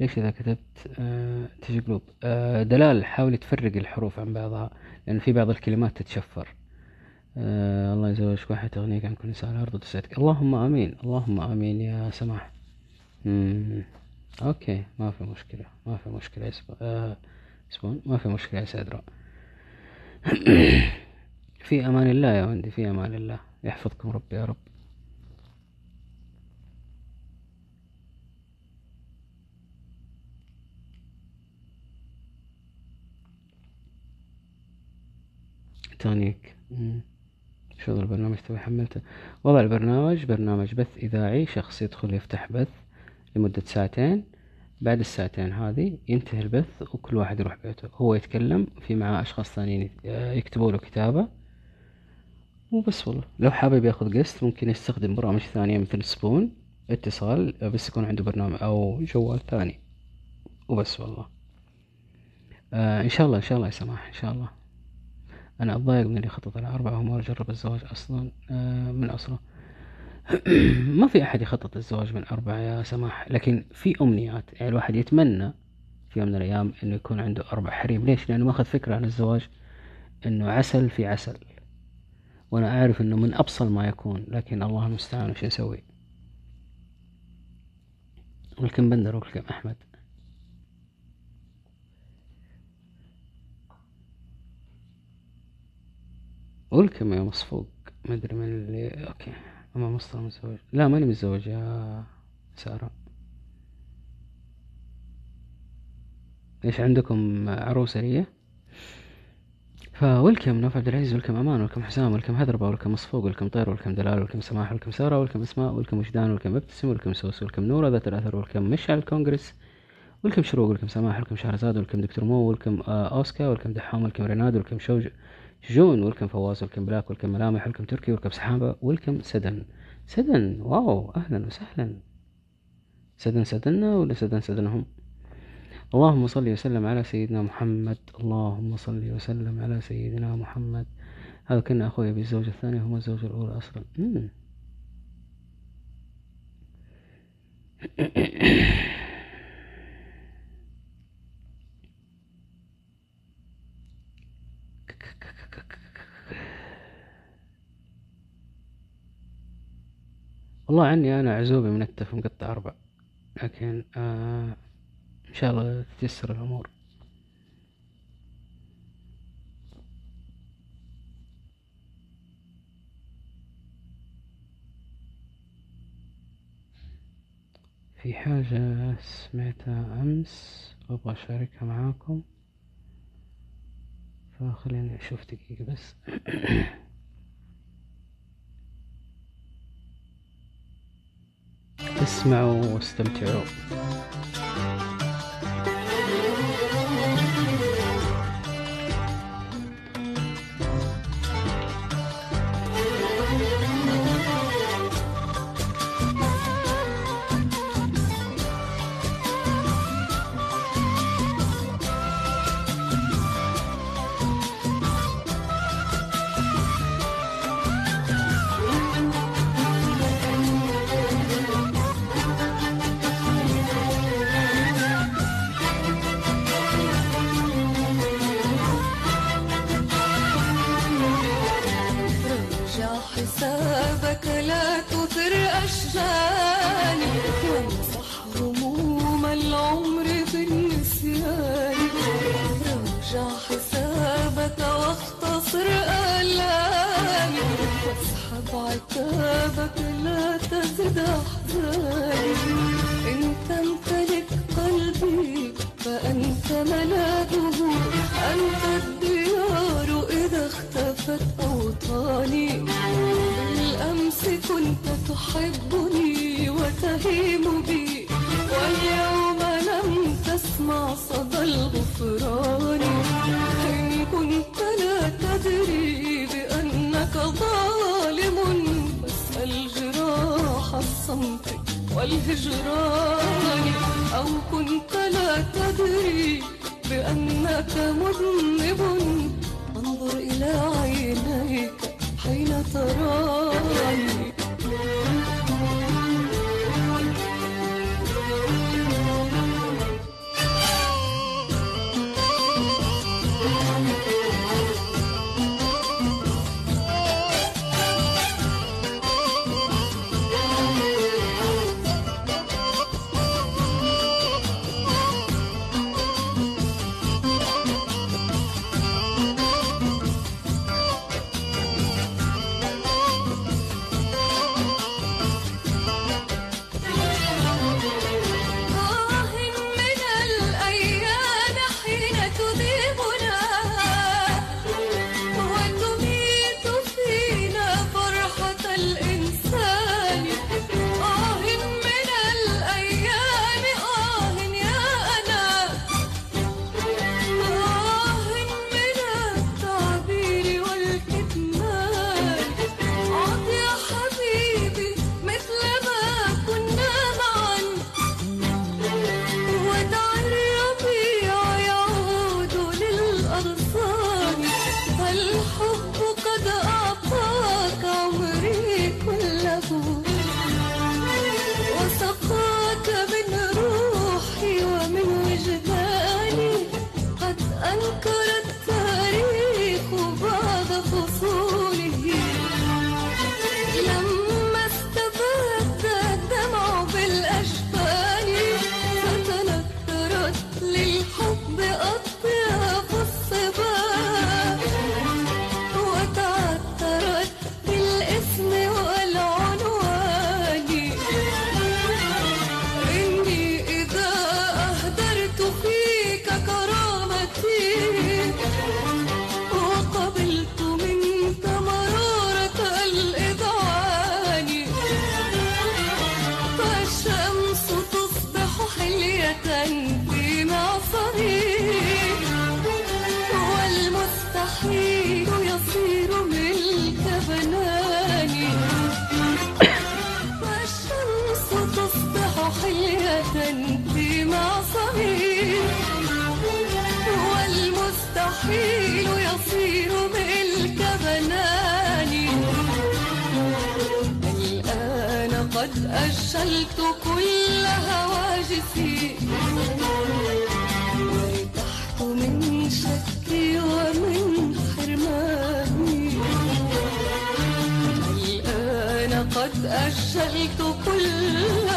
ليش إذا كتبت آه تجي قلوب آه دلال حاولي تفرق الحروف عن بعضها لأن في بعض الكلمات تتشفر. آه الله يزوجك واحد تغنيك عن كل نساء الأرض وتسعدك اللهم آمين اللهم آمين يا سماح. أوكي ما في مشكلة ما في مشكلة. يا سب- آه سبون ما في مشكلة يا سادرا في أمان الله يا وندي في أمان الله. يحفظكم ربي يا رب. تونيك مم. شو البرنامج توي حملته. وضع البرنامج برنامج بث إذاعي شخص يدخل يفتح بث لمدة ساعتين. بعد الساعتين هذه ينتهي البث وكل واحد يروح بيته. هو يتكلم في معاه أشخاص ثانيين يكتبوا له كتابة. وبس والله. لو حابب ياخذ قسط ممكن يستخدم برامج ثانية مثل سبون اتصال بس يكون عنده برنامج أو جوال ثاني. وبس والله. آه إن شاء الله إن شاء الله يا سماح إن شاء الله. أنا أتضايق من اللي خطط على أربعة وما جرب الزواج أصلا آه، من أصله. ما في أحد يخطط الزواج من أربعة يا سماح. لكن في أمنيات يعني الواحد يتمنى في يوم من الأيام إنه يكون عنده أربع حريم. ليش؟ لأنه ماخذ فكرة عن الزواج إنه عسل في عسل. وأنا أعرف إنه من أبصل ما يكون لكن الله المستعان وش نسوي؟ ولكم بندر ولكم أحمد. welcome يا مصفوق. ما أدري من اللي okay. أما مصطفى متزوج. لا ماني متزوج يا سارة. إيش عندكم عروسة لي؟ ف welcome نوف عبد العزيز welcome أمان welcome حسام welcome هدربة welcome مصفوق welcome طير welcome دلال welcome سماح welcome سارة welcome أسماء welcome وجدان welcome ابتسم welcome سوس welcome نورة ذات الأثر welcome مشعل الكونغرس welcome شروق welcome سماح welcome شهرزاد welcome دكتور مو welcome آه اوسكا welcome دحوم welcome ريناد welcome شوج جون welcome فواز welcome بلاك welcome ملامح welcome تركي welcome سحابة welcome سدن. سدن wow أهلا وسهلا. سدن سدنا ولا سدن سدنهم؟ اللهم صل وسلم على سيدنا محمد. اللهم صل وسلم على سيدنا محمد. هذا كنا أخوي بالزوجة الثانية هم الزوجة الأولى أصلا مم. والله عني أنا عزوبي منتف مقطع أربع. لكن آه إن شاء الله تتيسر الأمور. في حاجة سمعتها أمس وأبغى أشاركها معاكم. فخليني أشوف دقيقة بس. اسمعوا واستمتعوا أجلت كل هواجسي. وارتحت من شكي ومن حرماني. الآن قد أجلت كل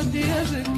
odjeży